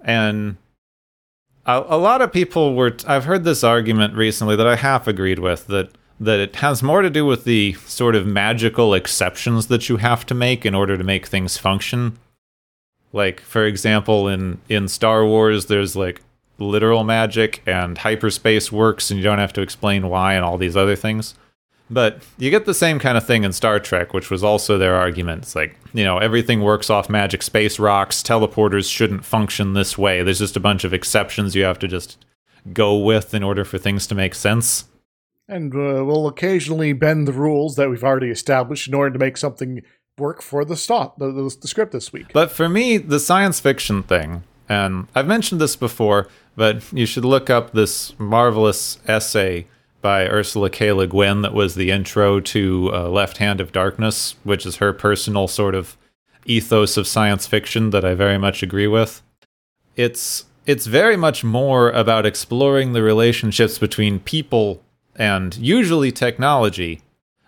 And a, a lot of people were, I've heard this argument recently that I half agreed with that that it has more to do with the sort of magical exceptions that you have to make in order to make things function. Like, for example, in in Star Wars, there's like literal magic and hyperspace works, and you don't have to explain why and all these other things. But you get the same kind of thing in Star Trek, which was also their argument. It's like, you know, everything works off magic space rocks. Teleporters shouldn't function this way. There's just a bunch of exceptions you have to just go with in order for things to make sense. And uh, we'll occasionally bend the rules that we've already established in order to make something work for the stop the, the, the script this week. But for me, the science fiction thing, and I've mentioned this before, but you should look up this marvelous essay by Ursula K. Le Guin that was the intro to uh, Left Hand of Darkness, which is her personal sort of ethos of science fiction that I very much agree with. It's it's very much more about exploring the relationships between people and usually technology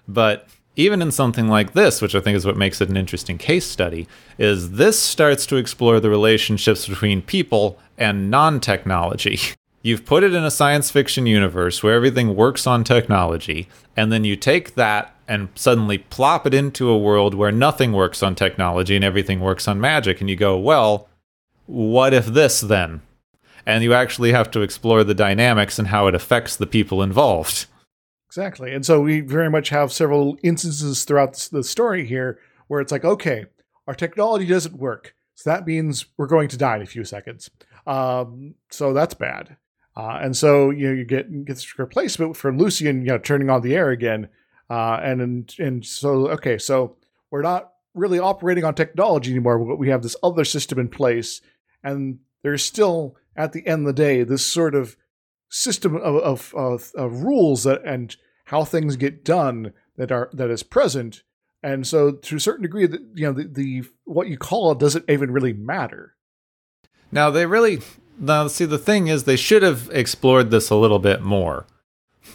but even in something like this, which I think is what makes it an interesting case study, is this starts to explore the relationships between people and non technology. You've put it in a science fiction universe where everything works on technology, and then you take that and suddenly plop it into a world where nothing works on technology and everything works on magic, and you go, well, what if this then? And you actually have to explore the dynamics and how it affects the people involved. Exactly. And so we very much have several instances throughout the story here where it's like, okay, our technology doesn't work. So that means we're going to die in a few seconds. Um, so that's bad. Uh, and so you know you get this replacement for Lucien, you know, turning on the air again. Uh, and and and so okay, so we're not really operating on technology anymore, but we have this other system in place, and there's still at the end of the day this sort of system of of, of, of rules that and how things get done that are that is present. And so, to a certain degree, the, you know, the, the what you call it doesn't even really matter. Now they really now see the thing is they should have explored this a little bit more.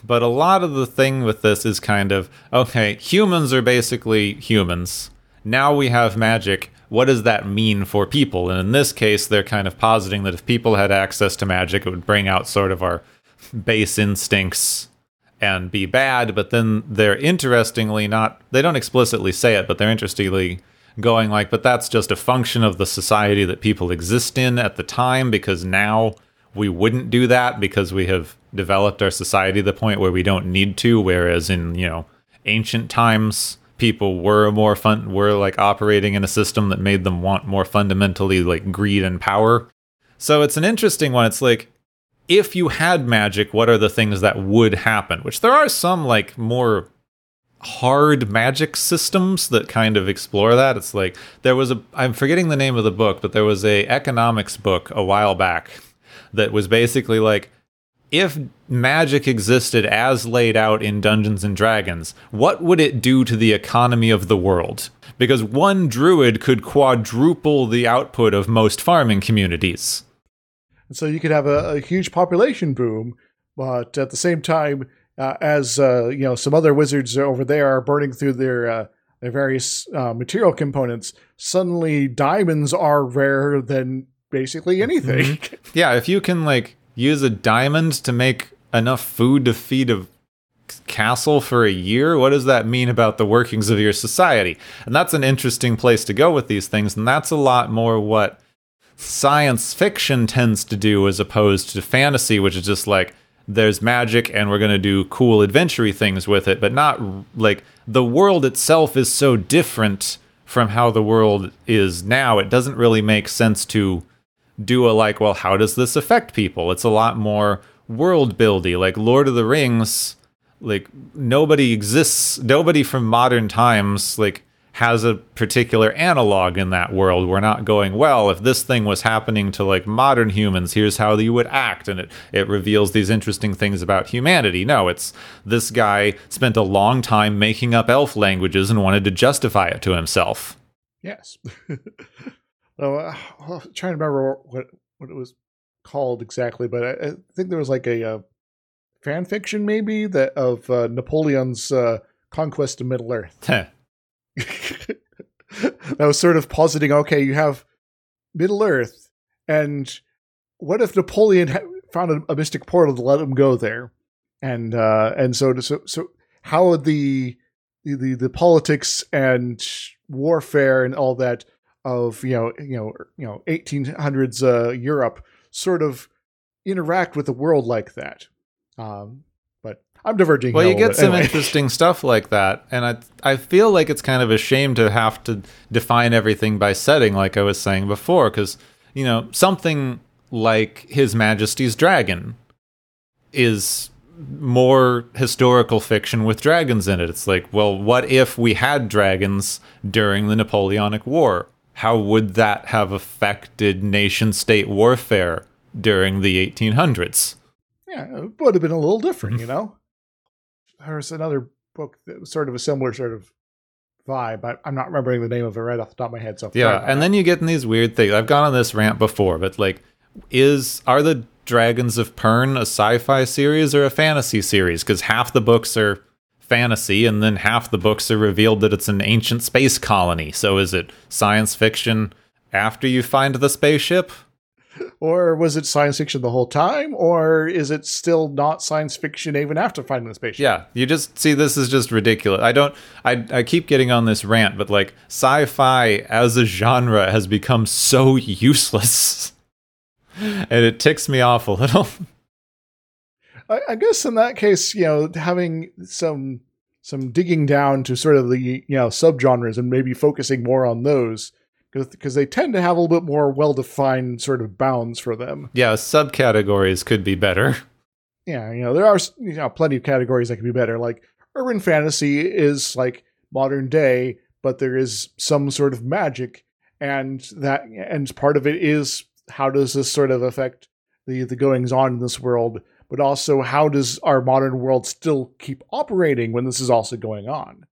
But a lot of the thing with this is kind of okay, humans are basically humans. Now we have magic. What does that mean for people? And in this case, they're kind of positing that if people had access to magic, it would bring out sort of our base instincts and be bad. But then they're interestingly not, they don't explicitly say it, but they're interestingly going like, but that's just a function of the society that people exist in at the time because now we wouldn't do that because we have developed our society to the point where we don't need to. Whereas in, you know, ancient times, people were more fun, were like operating in a system that made them want more fundamentally like greed and power. So it's an interesting one. It's like, if you had magic, what are the things that would happen? Which there are some like more hard magic systems that kind of explore that. It's like there was a I'm forgetting the name of the book, but there was a economics book a while back that was basically like if magic existed as laid out in Dungeons and Dragons, what would it do to the economy of the world? Because one druid could quadruple the output of most farming communities. And so you could have a, a huge population boom, but at the same time, uh, as uh, you know, some other wizards over there are burning through their uh, their various uh, material components. Suddenly, diamonds are rarer than basically anything. Yeah, if you can like use a diamond to make enough food to feed a castle for a year, what does that mean about the workings of your society? And that's an interesting place to go with these things, and that's a lot more what science fiction tends to do as opposed to fantasy, which is just like there's magic and we're going to do cool adventure things with it, but not like the world itself is so different from how the world is now. It doesn't really make sense to do a like, well, how does this affect people? It's a lot more world buildy, like Lord of the Rings. Like nobody exists, nobody from modern times like has a particular analog in that world. We're not going, well, if this thing was happening to like modern humans, here's how you would act. And it, it reveals these interesting things about humanity. No, it's this guy spent a long time making up elf languages and wanted to justify it to himself. Yes. oh, uh, I'm trying to remember what what it was called exactly, but I, I think there was like a, uh fan fiction maybe that of uh, Napoleon's uh, conquest of Middle Earth. that was sort of positing, okay, you have Middle Earth, and what if Napoleon ha- found a, a, mystic portal to let him go there? And uh, and so so so how would the the the politics and warfare and all that of you know you know you know 1800s uh, Europe sort of interact with a world like that. Um, but I'm diverging. Well, you get some anyway. interesting stuff like that, and I I feel like it's kind of a shame to have to define everything by setting, like I was saying before, because you know something like His Majesty's Dragon is more historical fiction with dragons in it. It's like, well, what if we had dragons during the Napoleonic War? How would that have affected nation state warfare during the 1800s? Yeah, it would have been a little different, you know? There's another book that was sort of a similar sort of vibe. I, I'm not remembering the name of it right off the top of my head. So yeah, and then you get in these weird things. I've gone on this rant before, but like, is are the Dragons of Pern a sci-fi series or a fantasy series? Because half the books are fantasy, and then half the books are revealed that it's an ancient space colony. So is it science fiction after you find the spaceship? Or was it science fiction the whole time? Or is it still not science fiction even after finding the spaceship? Yeah, you just see this is just ridiculous. I don't I I keep getting on this rant, but like sci-fi as a genre has become so useless. and it ticks me off a little. I, I, guess in that case, you know, having some some digging down to sort of the you know subgenres and maybe focusing more on those because they tend to have a little bit more well defined sort of bounds for them. Yeah, subcategories could be better. Yeah, you know, there are you know plenty of categories that could be better. Like urban fantasy is like modern day, but there is some sort of magic, and that and part of it is how does this sort of affect the the goings on in this world but also how does our modern world still keep operating when this is also going on?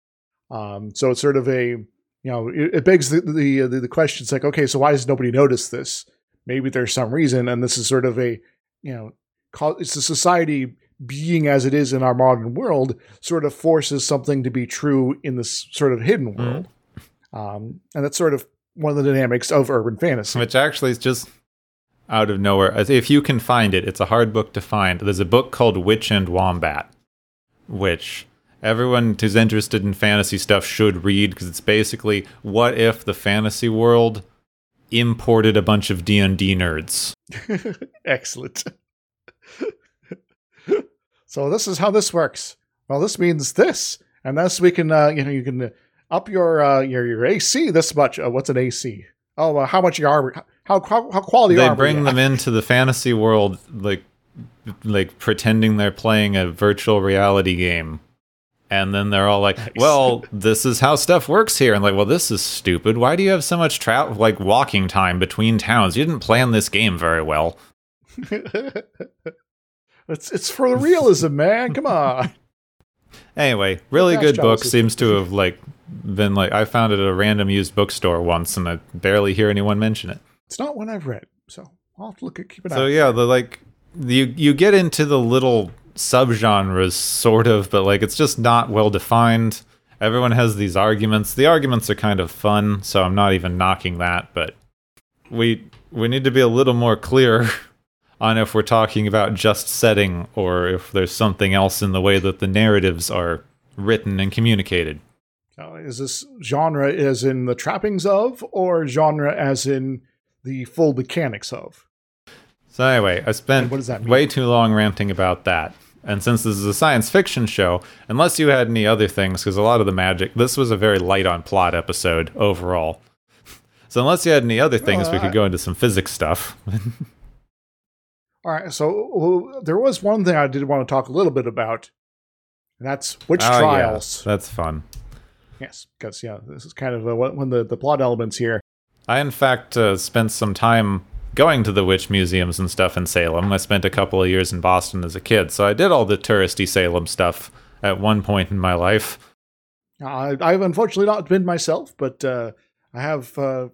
Um, so it's sort of a you know it, it begs the, the, the the question it's like okay so why does nobody notice this? Maybe there's some reason and this is sort of a you know it's a society being as it is in our modern world sort of forces something to be true in this sort of hidden world. Mm-hmm. um, and that's sort of one of the dynamics of urban fantasy. Which actually is just out of nowhere. If you can find it, it's a hard book to find. There's a book called Witch and Wombat, which everyone who's interested in fantasy stuff should read because it's basically what if the fantasy world imported a bunch of D&D nerds. Excellent. so this is how this works. Well, this means this, and thus we can, uh, you know, you can up your uh, your your AC this much. Uh, what's an AC? Oh, uh, how much armor? How how, how quality are they bring them into the fantasy world like like pretending they're playing a virtual reality game. And then they're all like well this is how stuff works here. And like well this is stupid. Why do you have so much travel like walking time between towns? You didn't plan this game very well. It's it's for the realism man. Come on anyway really good book seems to have like been like i found it at a random used bookstore once and i barely hear anyone mention it it's not one I've read, so I'll have to look at keep it so, yeah, the like you you get into the little subgenres sort of, but like it's just not well defined. Everyone has these arguments. The arguments are kind of fun, so I'm not even knocking that, but we we need to be a little more clear on if we're talking about just setting or if there's something else in the way that the narratives are written and communicated. Is this genre as in the trappings of, or genre as in the full mechanics of. So anyway, I spent what does that way too long ranting about that. And since this is a science fiction show, unless you had any other things, because a lot of the magic, this was a very light on plot episode overall. So unless you had any other things, uh, we could go into some physics stuff. all right. So there was one thing I did want to talk a little bit about. And that's witch oh, trials. Yeah, that's fun. Yes, because yeah, this is kind of a, one of the, the plot elements here. I, in fact, uh, spent some time going to the witch museums and stuff in Salem. I spent a couple of years in Boston as a kid, so I did all the touristy Salem stuff at one point in my life. Uh, I've unfortunately not been myself, but uh, I have uh,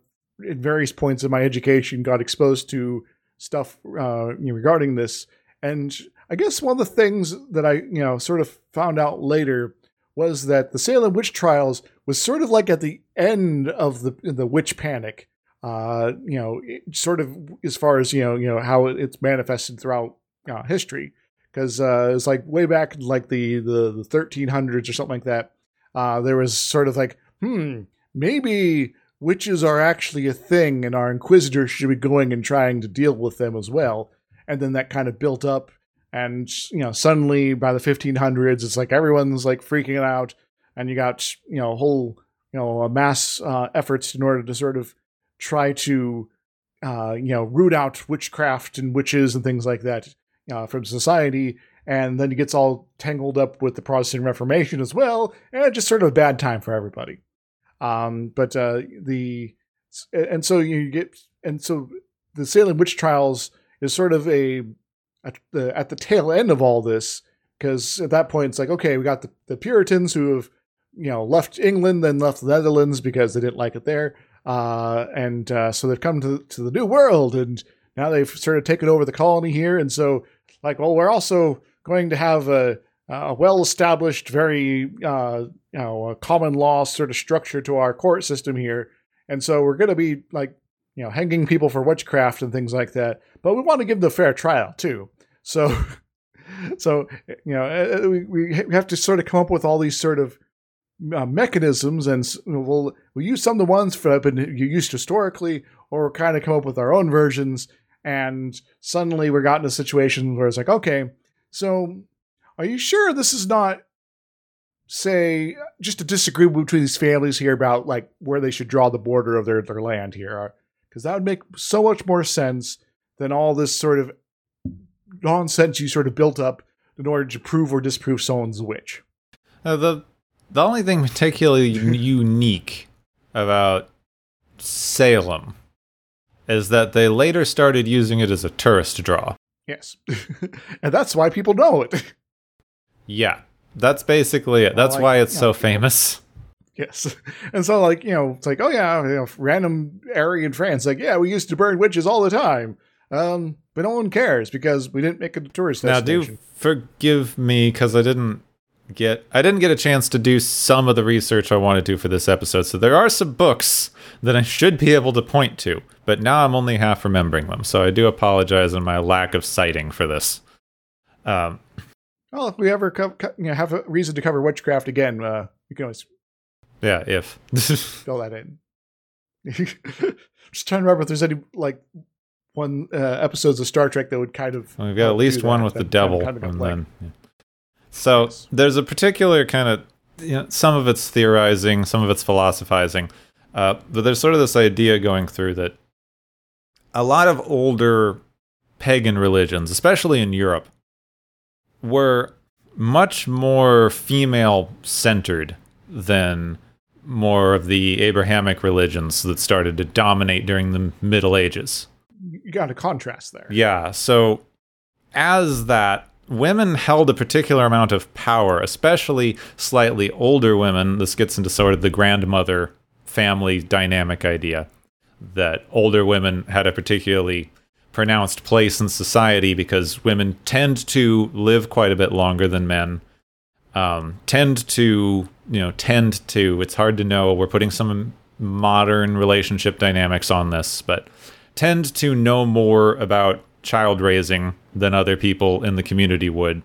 at various points in my education got exposed to stuff uh, regarding this, and I guess one of the things that I you know sort of found out later was that the Salem witch trials was sort of like at the end of the the witch panic. Uh, you know, sort of as far as you know, you know how it's manifested throughout uh, history, because uh, it's like way back in like the, the the 1300s or something like that. Uh, there was sort of like, hmm, maybe witches are actually a thing, and our inquisitors should be going and trying to deal with them as well. And then that kind of built up and you know suddenly by the 1500s it's like everyone's like freaking out and you got you know whole you know mass uh, efforts in order to sort of try to uh, you know root out witchcraft and witches and things like that uh, from society and then it gets all tangled up with the protestant reformation as well and just sort of a bad time for everybody um, but uh, the and so you get and so the salem witch trials is sort of a at the at the tail end of all this because at that point it's like okay we got the, the puritans who have you know left england then left the netherlands because they didn't like it there. Uh, and uh, so they've come to, to the new world and now they've sort of taken over the colony here. And so like well we're also going to have a, a well established very uh, you know common law sort of structure to our court system here and so we're going to be like you know hanging people for witchcraft and things like that but we want to give them a fair trial too so, so you know, uh, we, we have to sort of come up with all these sort of uh, mechanisms, and we'll we use some of the ones that have been used historically, or kind of come up with our own versions. And suddenly we're got in a situation where it's like, okay, so are you sure this is not, say, just a disagreement between these families here about like where they should draw the border of their their land here? Because that would make so much more sense than all this sort of nonsense you sort of built up in order to prove or disprove someone's witch. Uh, the the only thing particularly unique about Salem is that they later started using it as a tourist draw. Yes, and that's why people know it. Yeah, that's basically it. That's like, why it's so famous. Yes, and so like you know, it's like oh yeah, you know, random area in France, like yeah, we used to burn witches all the time. Um, but no one cares because we didn't make it a tourist now, destination. do forgive me because I didn't get I didn't get a chance to do some of the research I wanted to do for this episode. So there are some books that I should be able to point to, but now I'm only half remembering them. So I do apologize on my lack of citing for this. Um, well, if we ever co- co- you know, have a reason to cover witchcraft again, uh, we can always yeah, if fill that in. Just trying to remember if there's any like one uh, episodes of Star Trek that would kind of. Well, we've got at least one with the devil, kind of and then. Yeah. So yes. there's a particular kind of, you know, some of it's theorizing, some of it's philosophizing, uh, but there's sort of this idea going through that a lot of older pagan religions, especially in Europe, were much more female centered than more of the Abrahamic religions that started to dominate during the Middle Ages you got a contrast there. Yeah. So as that women held a particular amount of power, especially slightly older women. This gets into sort of the grandmother family dynamic idea that older women had a particularly pronounced place in society because women tend to live quite a bit longer than men. Um, tend to, you know, tend to, it's hard to know. We're putting some modern relationship dynamics on this, but tend to know more about child raising than other people in the community would.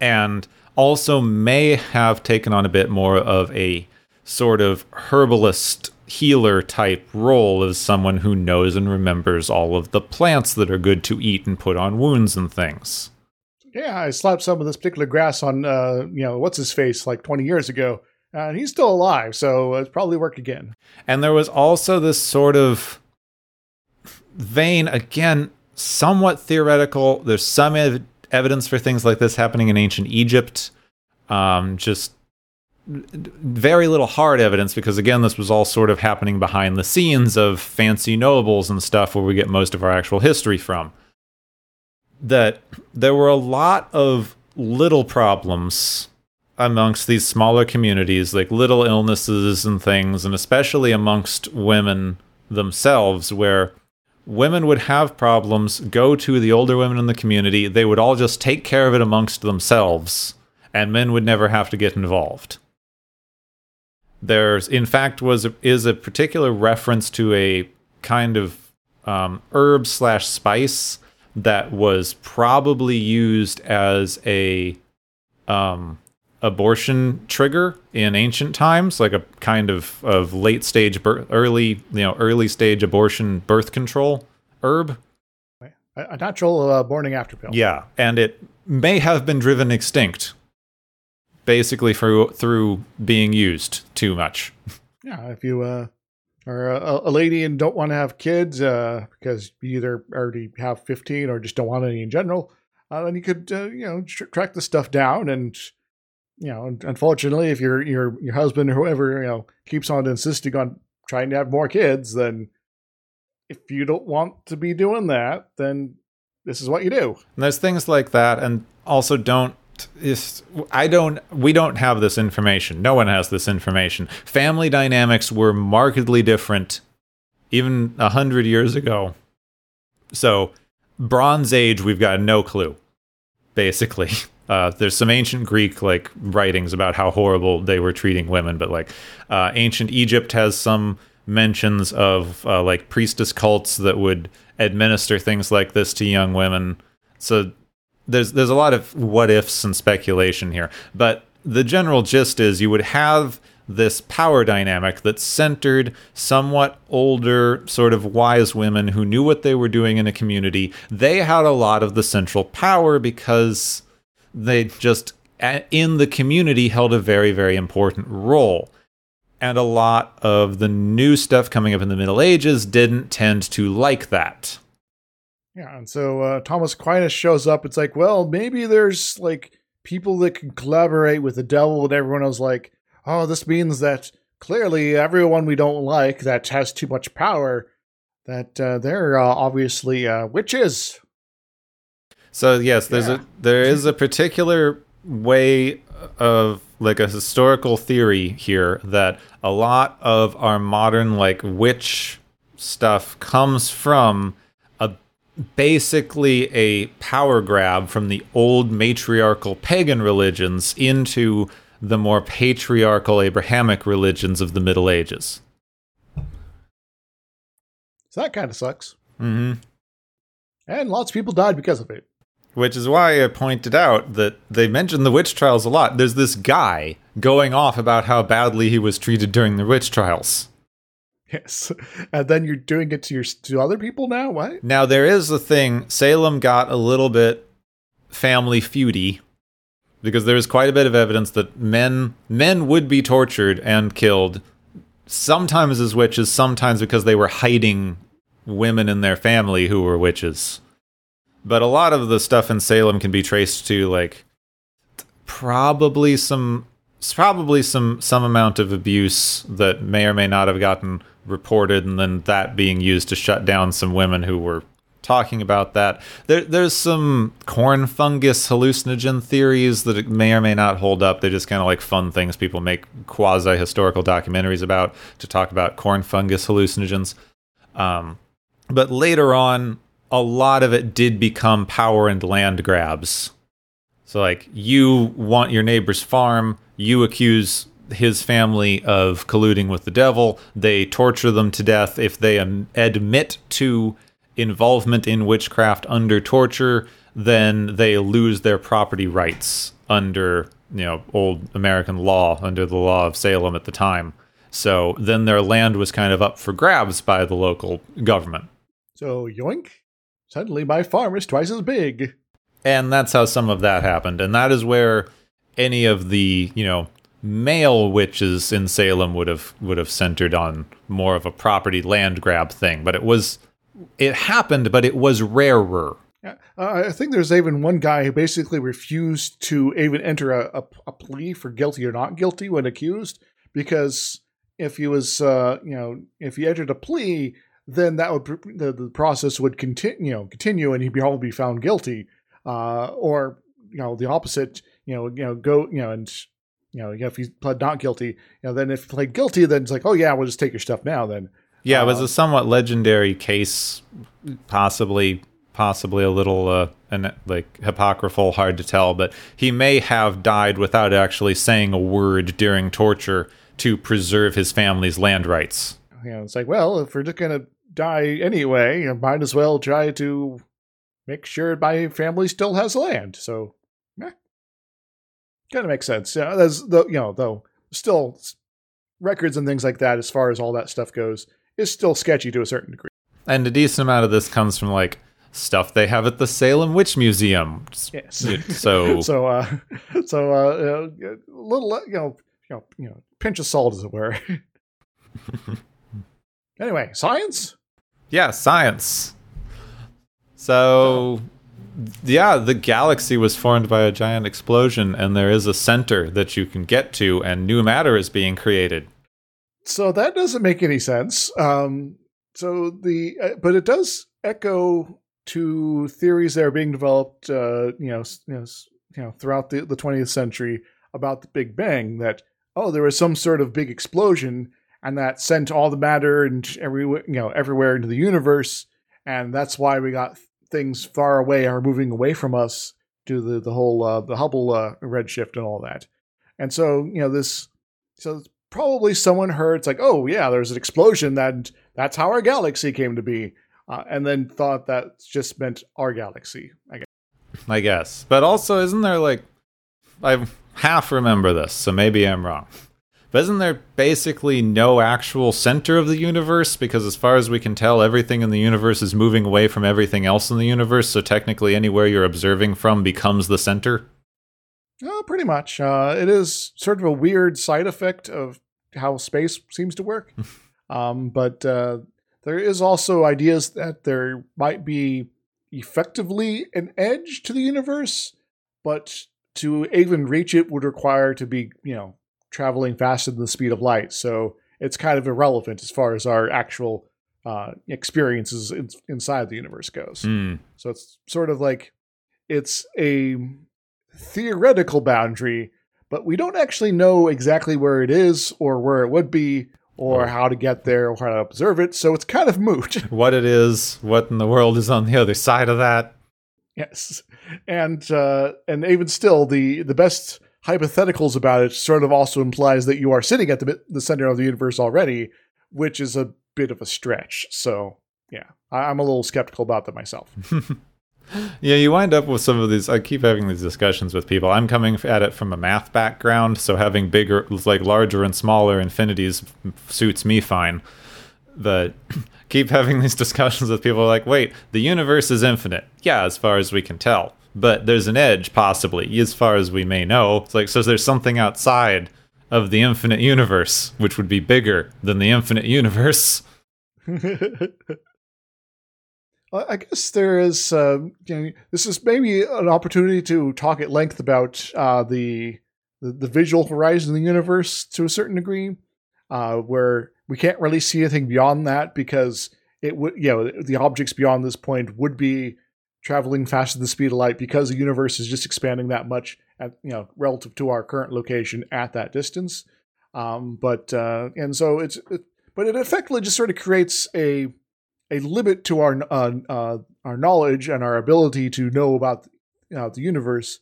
And also may have taken on a bit more of a sort of herbalist healer type role as someone who knows and remembers all of the plants that are good to eat and put on wounds and things. Yeah, I slapped some of this particular grass on, uh, you know, what's his face like 20 years ago, and he's still alive, so it's probably work again. And there was also this sort of vein, again, somewhat theoretical. There's some ev- evidence for things like this happening in ancient Egypt. Um, just very little hard evidence because, again, this was all sort of happening behind the scenes of fancy nobles and stuff where we get most of our actual history from. That there were a lot of little problems amongst these smaller communities, like little illnesses and things, and especially amongst women themselves, where women would have problems, go to the older women in the community, they would all just take care of it amongst themselves, and men would never have to get involved. There's, in fact, was is a particular reference to a kind of um, herb slash spice that was probably used as a um, abortion trigger in ancient times, like a kind of, of late stage, birth, early you know early stage abortion birth control herb. A, natural uh, morning after pill. Yeah, and it may have been driven extinct, basically through through being used too much. Yeah, if you uh, are a, a lady and don't want to have kids uh, because you either already have 15 or just don't want any in general, uh, then you could uh, you know tr- track the stuff down and you know unfortunately if your your your husband or whoever you know keeps on insisting on trying to have more kids then if you don't want to be doing that then this is what you do And there's things like that, and also don't. Is I don't. We don't have this information. No one has this information. Family dynamics were markedly different, even a hundred years ago. So, Bronze Age, we've got no clue. Basically, uh, there's some ancient Greek like writings about how horrible they were treating women, but like uh, ancient Egypt has some mentions of uh, like priestess cults that would administer things like this to young women. So there's there's a lot of what ifs and speculation here, but the general gist is you would have this power dynamic that centered somewhat older, sort of wise women who knew what they were doing in a community. They had a lot of the central power because they just in the community held a very very important role and a lot of the new stuff coming up in the Middle Ages didn't tend to like that. Yeah and so uh, thomas aquinas shows up it's like well maybe there's like people that can collaborate with the devil and everyone was like oh this means that clearly everyone we don't like that has too much power that uh, they're uh, obviously uh, witches So yes, there's Yeah. a there is a particular way of like a historical theory here that a lot of our modern like witch stuff comes from a basically a power grab from the old matriarchal pagan religions into the more patriarchal Abrahamic religions of the Middle Ages. so that kind of sucks Mm-hmm. and lots of people died because of it Which is why I pointed out that they mentioned the witch trials a lot. There's this guy going off about how badly he was treated during the witch trials. Yes. And then you're doing it to your to other people now? What? Now, there is a thing, Salem got a little bit family feudy because there is quite a bit of evidence that men men would be tortured and killed. Sometimes as witches, sometimes because they were hiding women in their family who were witches. But a lot of the stuff in Salem can be traced to like probably some probably some some amount of abuse that may or may not have gotten reported and then that being used to shut down some women who were talking about that. There, there's some corn fungus hallucinogen theories that may or may not hold up. They're just kind of like fun things people make quasi historical documentaries about to talk about corn fungus hallucinogens. Um, but later on a lot of it did become power and land grabs. So, like, you want your neighbor's farm, you accuse his family of colluding with the devil, they torture them to death. If they admit to involvement in witchcraft under torture, then they lose their property rights under, you know, old American law, under the law of Salem at the time. So then their land was kind of up for grabs by the local government. so yoink suddenly my farm is twice as big and that's how some of that happened and that is where any of the you know male witches in salem would have would have centered on more of a property land grab thing but it was it happened but it was rarer. Uh, I think there's even one guy who basically refused to even enter a, a, a plea for guilty or not guilty when accused because if he was, uh, you know, if he entered a plea, then that would the, the process would continue, you know, continue, and he'd probably be found guilty, uh, or you know, the opposite, you know, you know, go, you know, and you know, if you pled not guilty, you know, then if played guilty, then it's like, oh yeah, we'll just take your stuff now. Then Yeah, it was a somewhat legendary case, possibly possibly a little uh, an, like apocryphal, hard to tell, but he may have died without actually saying a word during torture to preserve his family's land rights. you know, it's like, well, if we're just gonna die anyway, you might as well try to make sure my family still has land. So, kind of makes sense. Yeah, there's the you know though still records and things like that as far as all that stuff goes is still sketchy to a certain degree. And a decent amount of this comes from like stuff they have at the Salem Witch Museum. Yes. So, so uh so uh, uh a little you know you know you know pinch of salt as it were anyway science yeah, science. So, yeah, the galaxy was formed by a giant explosion, and there is a center that you can get to, and new matter is being created. so that doesn't make any sense um so the uh, but it does echo to theories that are being developed uh you know you know, throughout the, the 20th century about the big bang that oh there was some sort of big explosion and that sent all the matter and every you know everywhere into the universe and that's why we got things far away are moving away from us due to the, the whole uh, the Hubble uh, redshift and all that. And so you know this so probably someone heard it's like oh yeah there's an explosion that that's how our galaxy came to be uh, and then thought that just meant our galaxy. I guess. I guess. But also, isn't there like. I half remember this, so maybe I'm wrong. But isn't there basically no actual center of the universe? Because as far as we can tell, everything in the universe is moving away from everything else in the universe, so technically anywhere you're observing from becomes the center? Uh, pretty much. Uh, it is sort of a weird side effect of how space seems to work. um, but uh, there is also ideas that there might be effectively an edge to the universe, but to even reach it would require to be, you know, traveling faster than the speed of light. So it's kind of irrelevant as far as our actual uh, experiences in, inside the universe goes. Hmm. So it's sort of like it's a theoretical boundary, but we don't actually know exactly where it is or where it would be or how to get there or how to observe it. So it's kind of moot. What it is, what in the world is on the other side of that? yes. And uh and even still the the best hypotheticals about it sort of also implies that you are sitting at the the center of the universe already, which is a bit of a stretch. So, yeah. I, I'm a little skeptical about that myself. Yeah, you wind up with some of these. I keep having these discussions with people. I'm coming at it from a math background, so having bigger, like larger and smaller infinities suits me fine. But keep having these discussions with people like, wait, the universe is infinite. Yeah, as far as we can tell. But there's an edge, possibly, as far as we may know. It's like, so there's something outside of the infinite universe, which would be bigger than the infinite universe. I guess there is. Um, you know, this is maybe an opportunity to talk at length about uh, the, the the visual horizon of the universe to a certain degree, uh, where we can't really see anything beyond that because it would, you know, the objects beyond this point would be traveling faster than the speed of light because the universe is just expanding that much at you know relative to our current location at that distance. Um, but uh, and so it's, it, but it effectively just sort of creates a a limit to our uh, uh, our knowledge and our ability to know about you know, the universe.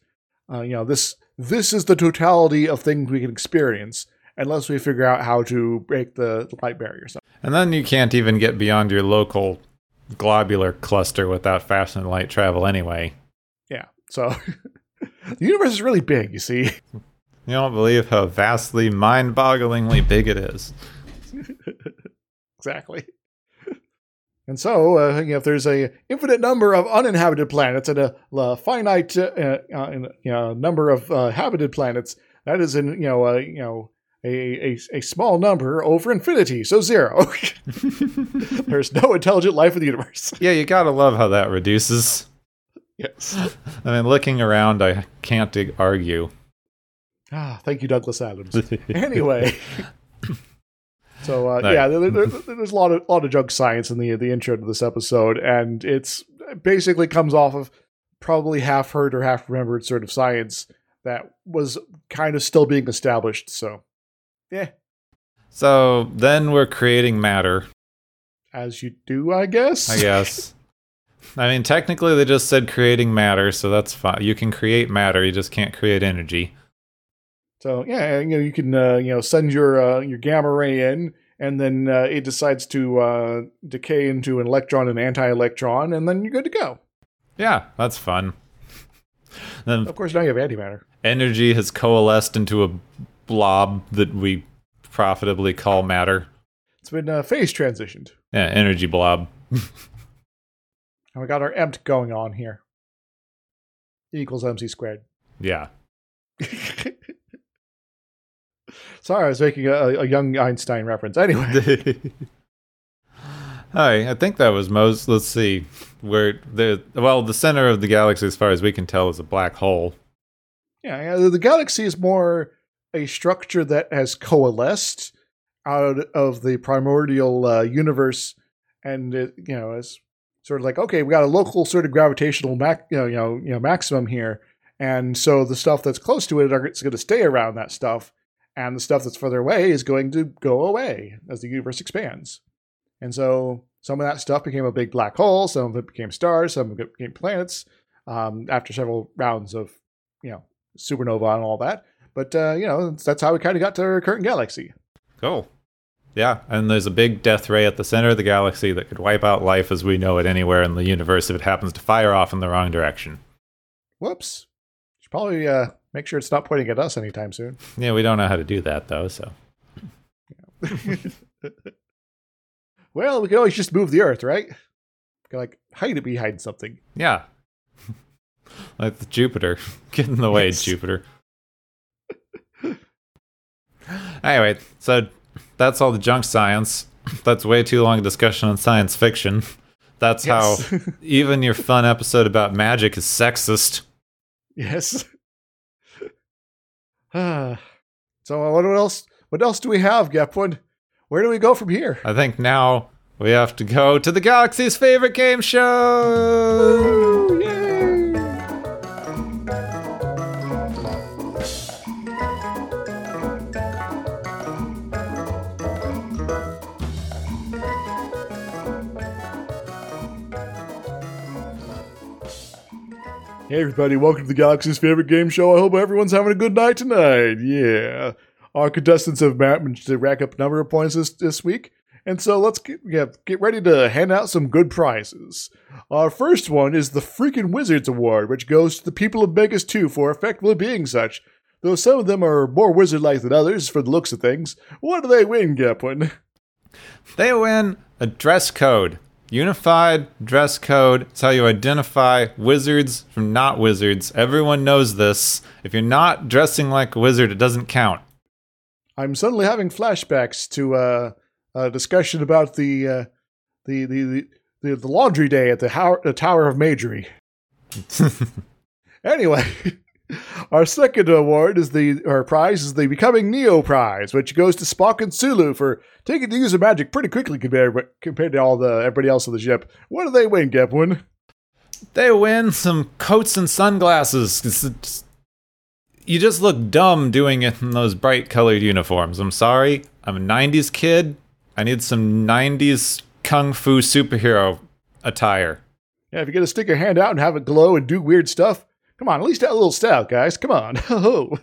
Uh, you know this this is the totality of things we can experience unless we figure out how to break the light barrier. So And then you can't even get beyond your local globular cluster without faster than light travel anyway. yeah, so the universe is really big. You see, You don't believe how vastly, mind bogglingly big it is. exactly. And so, uh, you know, if there's a infinite number of uninhabited planets and a, a finite uh, uh, you know, number of uh, habited planets, that is in you know uh, you know a, a a small number over infinity, so zero. there's no intelligent life in the universe. Yeah, you gotta love how that reduces. yes. I mean, looking around, I can't dig- argue. Ah, thank you, Douglas Adams. anyway. So uh, No. yeah, there, there- there's a lot of lot of junk science in the the intro to this episode, and it's basically comes off of probably half heard or half remembered sort of science that was kind of still being established. So, yeah, So then we're creating matter, as you do, I guess. I guess. I mean, technically, they just said creating matter, so that's fine. You can create matter, you just can't create energy. So yeah, you know you can uh, you know send your uh, your gamma ray in, and then uh, it decides to uh, decay into an electron and anti-electron, and then you're good to go. Yeah, that's fun. Then Of course, now you have antimatter. energy has coalesced into a blob that we profitably call matter. It's been uh, phase transitioned, Yeah, energy blob. and we got our empt going on here. E equals mc squared. Yeah. Sorry, I was making a, a young Einstein reference. Anyway, Hi, I think that was most. Let's see, where the well, the center of the galaxy, as far as we can tell, is a black hole. yeah, the galaxy is more a structure that has coalesced out of the primordial uh, universe, and it, you know, it's sort of like okay, we got a local sort of gravitational mac, you know, you know, you know, maximum here, and so the stuff that's close to it's going to stay around that stuff, and the stuff that's further away is going to go away as the universe expands, and so some of that stuff became a big black hole, some of it became stars, some of it became planets. Um, after several rounds of you know supernova and all that. But uh, you know, that's how we kind of got to our current galaxy. Cool. Yeah, and there's a big death ray at the center of the galaxy that could wipe out life as we know it anywhere in the universe if it happens to fire off in the wrong direction. Whoops. Should probably uh, make sure it's not pointing at us anytime soon. Yeah, we don't know how to do that though, so well, we can always just move the Earth, right? Like hide it behind something. yeah. like Jupiter. Get in the way, Yes. Jupiter. Anyway, so that's all the junk science. That's way too long a discussion on science fiction. That's Yes. how even your fun episode about magic is sexist. yes. So uh, what else? What else do we have, Gepwood? Where do we go from here? I think now we have to go to the galaxy's favorite game show. Yay! Hey everybody, welcome to the Galaxy's favorite game show. I hope everyone's having a good night tonight. Yeah. Our contestants have managed to rack up a number of points this, this week. And so let's get, yeah, get ready to hand out some good prizes. Our first one is the Freaking Wizards Award, which goes to the people of Megas-tu for effectively being such. Though some of them are more wizard like than others for the looks of things. What do they win, Gepwin? They win a dress code. Unified dress code. It's how you identify wizards from not wizards. Everyone knows this. If you're not dressing like a wizard, it doesn't count. I'm suddenly having flashbacks to uh, a discussion about the, uh, the, the, the, the, laundry day at the, How- the Tower of Majory. Anyway, our second award is the our prize is the Becoming Neo prize, which goes to Spock and Sulu for taking the use of magic pretty quickly compared compared to all the everybody else on the ship. What do they win, Gepwin? they win some coats and sunglasses. You just look dumb doing it in those bright colored uniforms. I'm sorry. I'm a 90s kid. I need some 90s kung fu superhero attire. Yeah, if you're gonna stick your hand out and have it glow and do weird stuff, come on, at least add a little style, guys. Come on.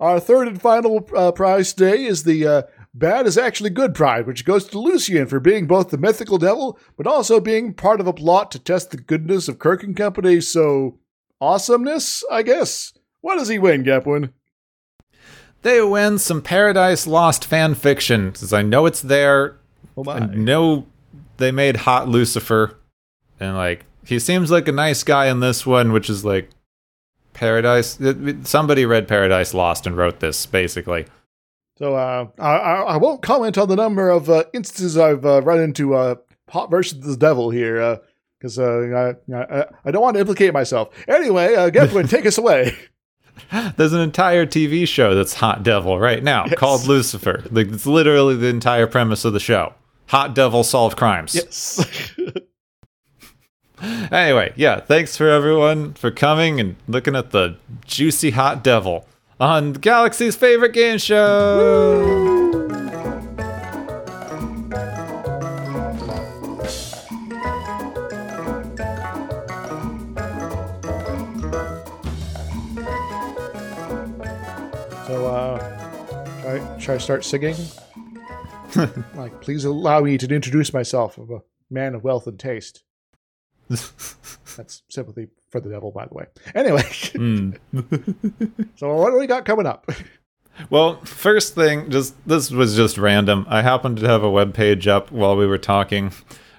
Our third and final uh, prize today is the uh, Bad is Actually Good prize, which goes to Lucien for being both the mythical devil, but also being part of a plot to test the goodness of Kirk and Company. So, awesomeness, I guess. What does he win, Gepwin? They win some Paradise Lost fan fiction, because I know it's there. Oh my. I know they made Hot Lucifer, and like he seems like a nice guy in this one, which is like Paradise. Somebody read Paradise Lost and wrote this basically. So uh, I, I won't comment on the number of uh, instances I've uh, run into uh, hot versus the devil here, because uh, I, I I don't want to implicate myself. Anyway, uh, Gepwin, take us away. There's an entire TV show that's Hot Devil right now Yes. called Lucifer. Like it's literally the entire premise of the show. Hot Devil solve crimes. Yes. Anyway, yeah, thanks for everyone for coming and looking at the juicy hot devil on Galaxy's favorite game show. So, uh, should I, should I start singing? like, please allow me to introduce myself. I'm a man of wealth and taste. That's sympathy for the devil, by the way. Anyway, Mm. so what do we got coming up? Well, first thing, just this was just random. I happened to have a web page up while we were talking.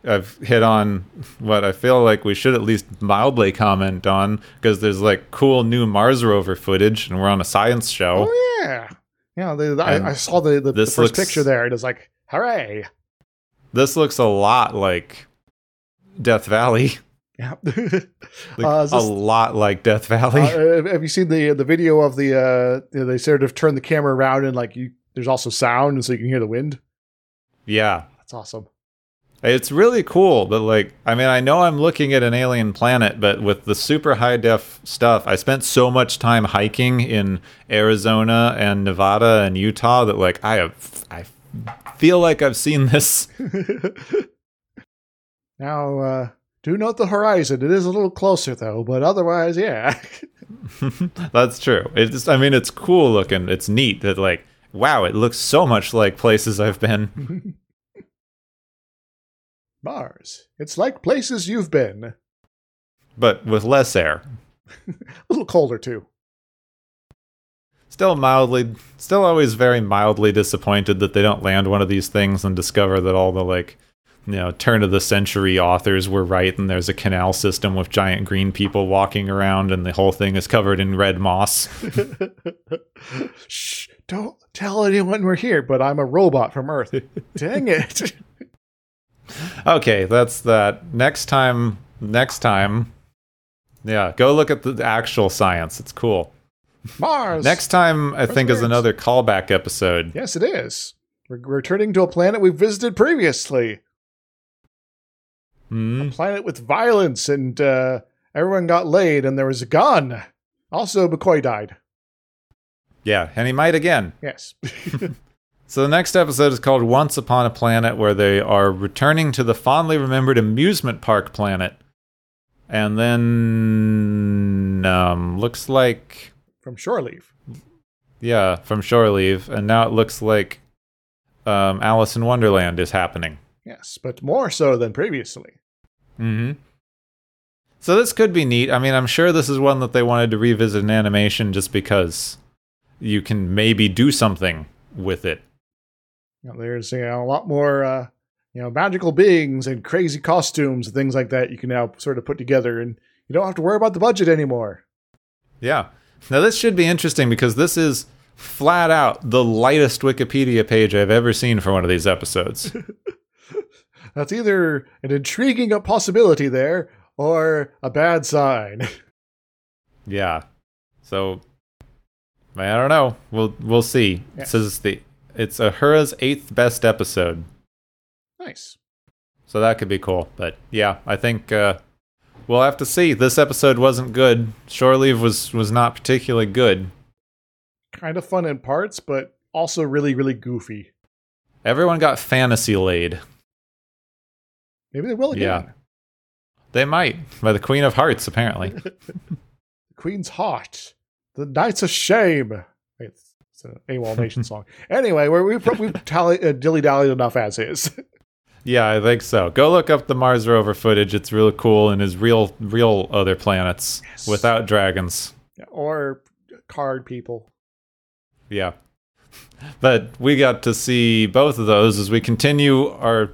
I've hit on what I feel like we should at least mildly comment on because there's like cool new Mars rover footage, and we're on a science show. Oh yeah, yeah. The, the, I, I saw the, the, the first looks- picture there. It was like, hooray! This looks a lot like Death Valley. Yeah. Uh, a lot like Death Valley. Uh, have you seen the the video of the? Uh, you know, they sort of turn the camera around and like you. There's also sound, and so you can hear the wind. yeah. That's awesome. It's really cool, but like, I mean, I know I'm looking at an alien planet, but with the super high def stuff, I spent so much time hiking in Arizona and Nevada and Utah that like I have, I feel like I've seen this. now, uh, do note the horizon. It is a little closer though, but otherwise, yeah. That's true. It's, I mean, it's cool looking. It's neat that like, wow, it looks so much like places I've been. Mars. It's like places you've been. but with less air. A little colder too. Still mildly, still always very mildly disappointed that they don't land one of these things and discover that all the like, you know, turn of the century authors were right and there's a canal system with giant green people walking around and the whole thing is covered in red moss. Shh! Don't tell anyone we're here. But I'm a robot from Earth. Dang it! Okay, that's that. Next time, next time, yeah, go look at the actual science. It's cool. Mars. Next time, I think, is another callback episode. Yes, it is. We're returning to a planet we visited previously. Hmm. planet with violence and uh, everyone got laid and there was a gun. Also, McCoy died. Yeah, and he might again. Yes. So the next episode is called Once Upon a Planet, where they are returning to the fondly remembered amusement park planet. And then um looks like From shore leave. yeah, from shore leave, and now it looks like um Alice in Wonderland is happening. Yes, but more so than previously. Mm-hmm. So this could be neat. I mean, I'm sure this is one that they wanted to revisit in animation just because you can maybe do something with it. You know, there's you know, a lot more uh, you know magical beings and crazy costumes and things like that you can now sort of put together, and you don't have to worry about the budget anymore. Yeah. Now this should be interesting because this is flat out the lightest Wikipedia page I've ever seen for one of these episodes. That's either an intriguing possibility there or a bad sign. yeah. So I don't know. We'll we'll see. It Yes. says the it's Ahura's eighth best episode. nice. So that could be cool. But yeah, I think uh we'll have to see. This episode wasn't good. Shore Leave was was not particularly good. Kind of fun in parts, but also really, really goofy. Everyone got fantasy laid. Maybe they will again. Yeah. They might by the Queen of Hearts apparently. The Queen's Heart. The Knights of Shame. It's, it's an AWOL Nation song. Anyway, we're, we've, we've tally, uh, dilly-dallied enough as is. Yeah, I think so. Go look up the Mars rover footage. It's really cool and is real real other planets Yes. without dragons. or card people. Yeah. But we got to see both of those as we continue our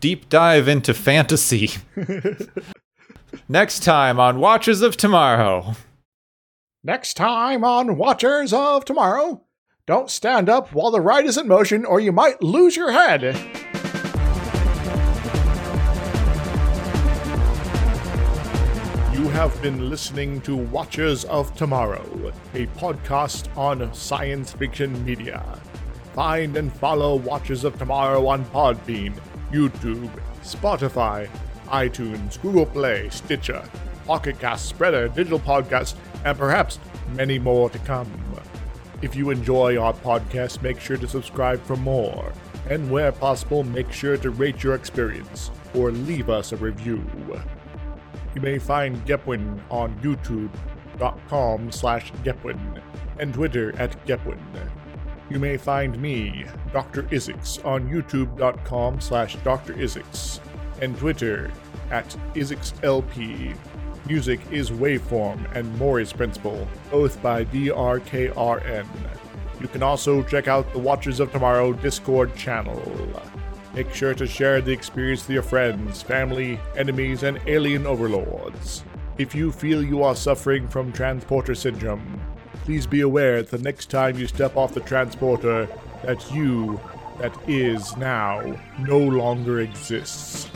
deep dive into fantasy. Next time on Watchers of Tomorrow. Next time on Watchers of Tomorrow, don't stand up while the ride is in motion or you might lose your head. You have been listening to Watchers of Tomorrow, a podcast on science fiction media. Find and follow Watchers of Tomorrow on Podbean, YouTube, Spotify, iTunes, Google Play, Stitcher, Pocket Cast, Spreaker, Digital Podcast, and perhaps many more to come. If you enjoy our podcast, make sure to subscribe for more. And where possible, make sure to rate your experience or leave us a review. You may find Gepwin on youtube.com slash Gepwin and Twitter at Gepwin. You may find me, Dr. Isix, on youtube.com slash Dr. Isix and Twitter at IsixLP. Music is Waveform and Maury's Principle, both by DRKRN. You can also check out the Watchers of Tomorrow Discord channel. Make sure to share the experience with your friends, family, enemies, and alien overlords. If you feel you are suffering from transporter syndrome, please be aware that the next time you step off the transporter, that you, that is now, no longer exists.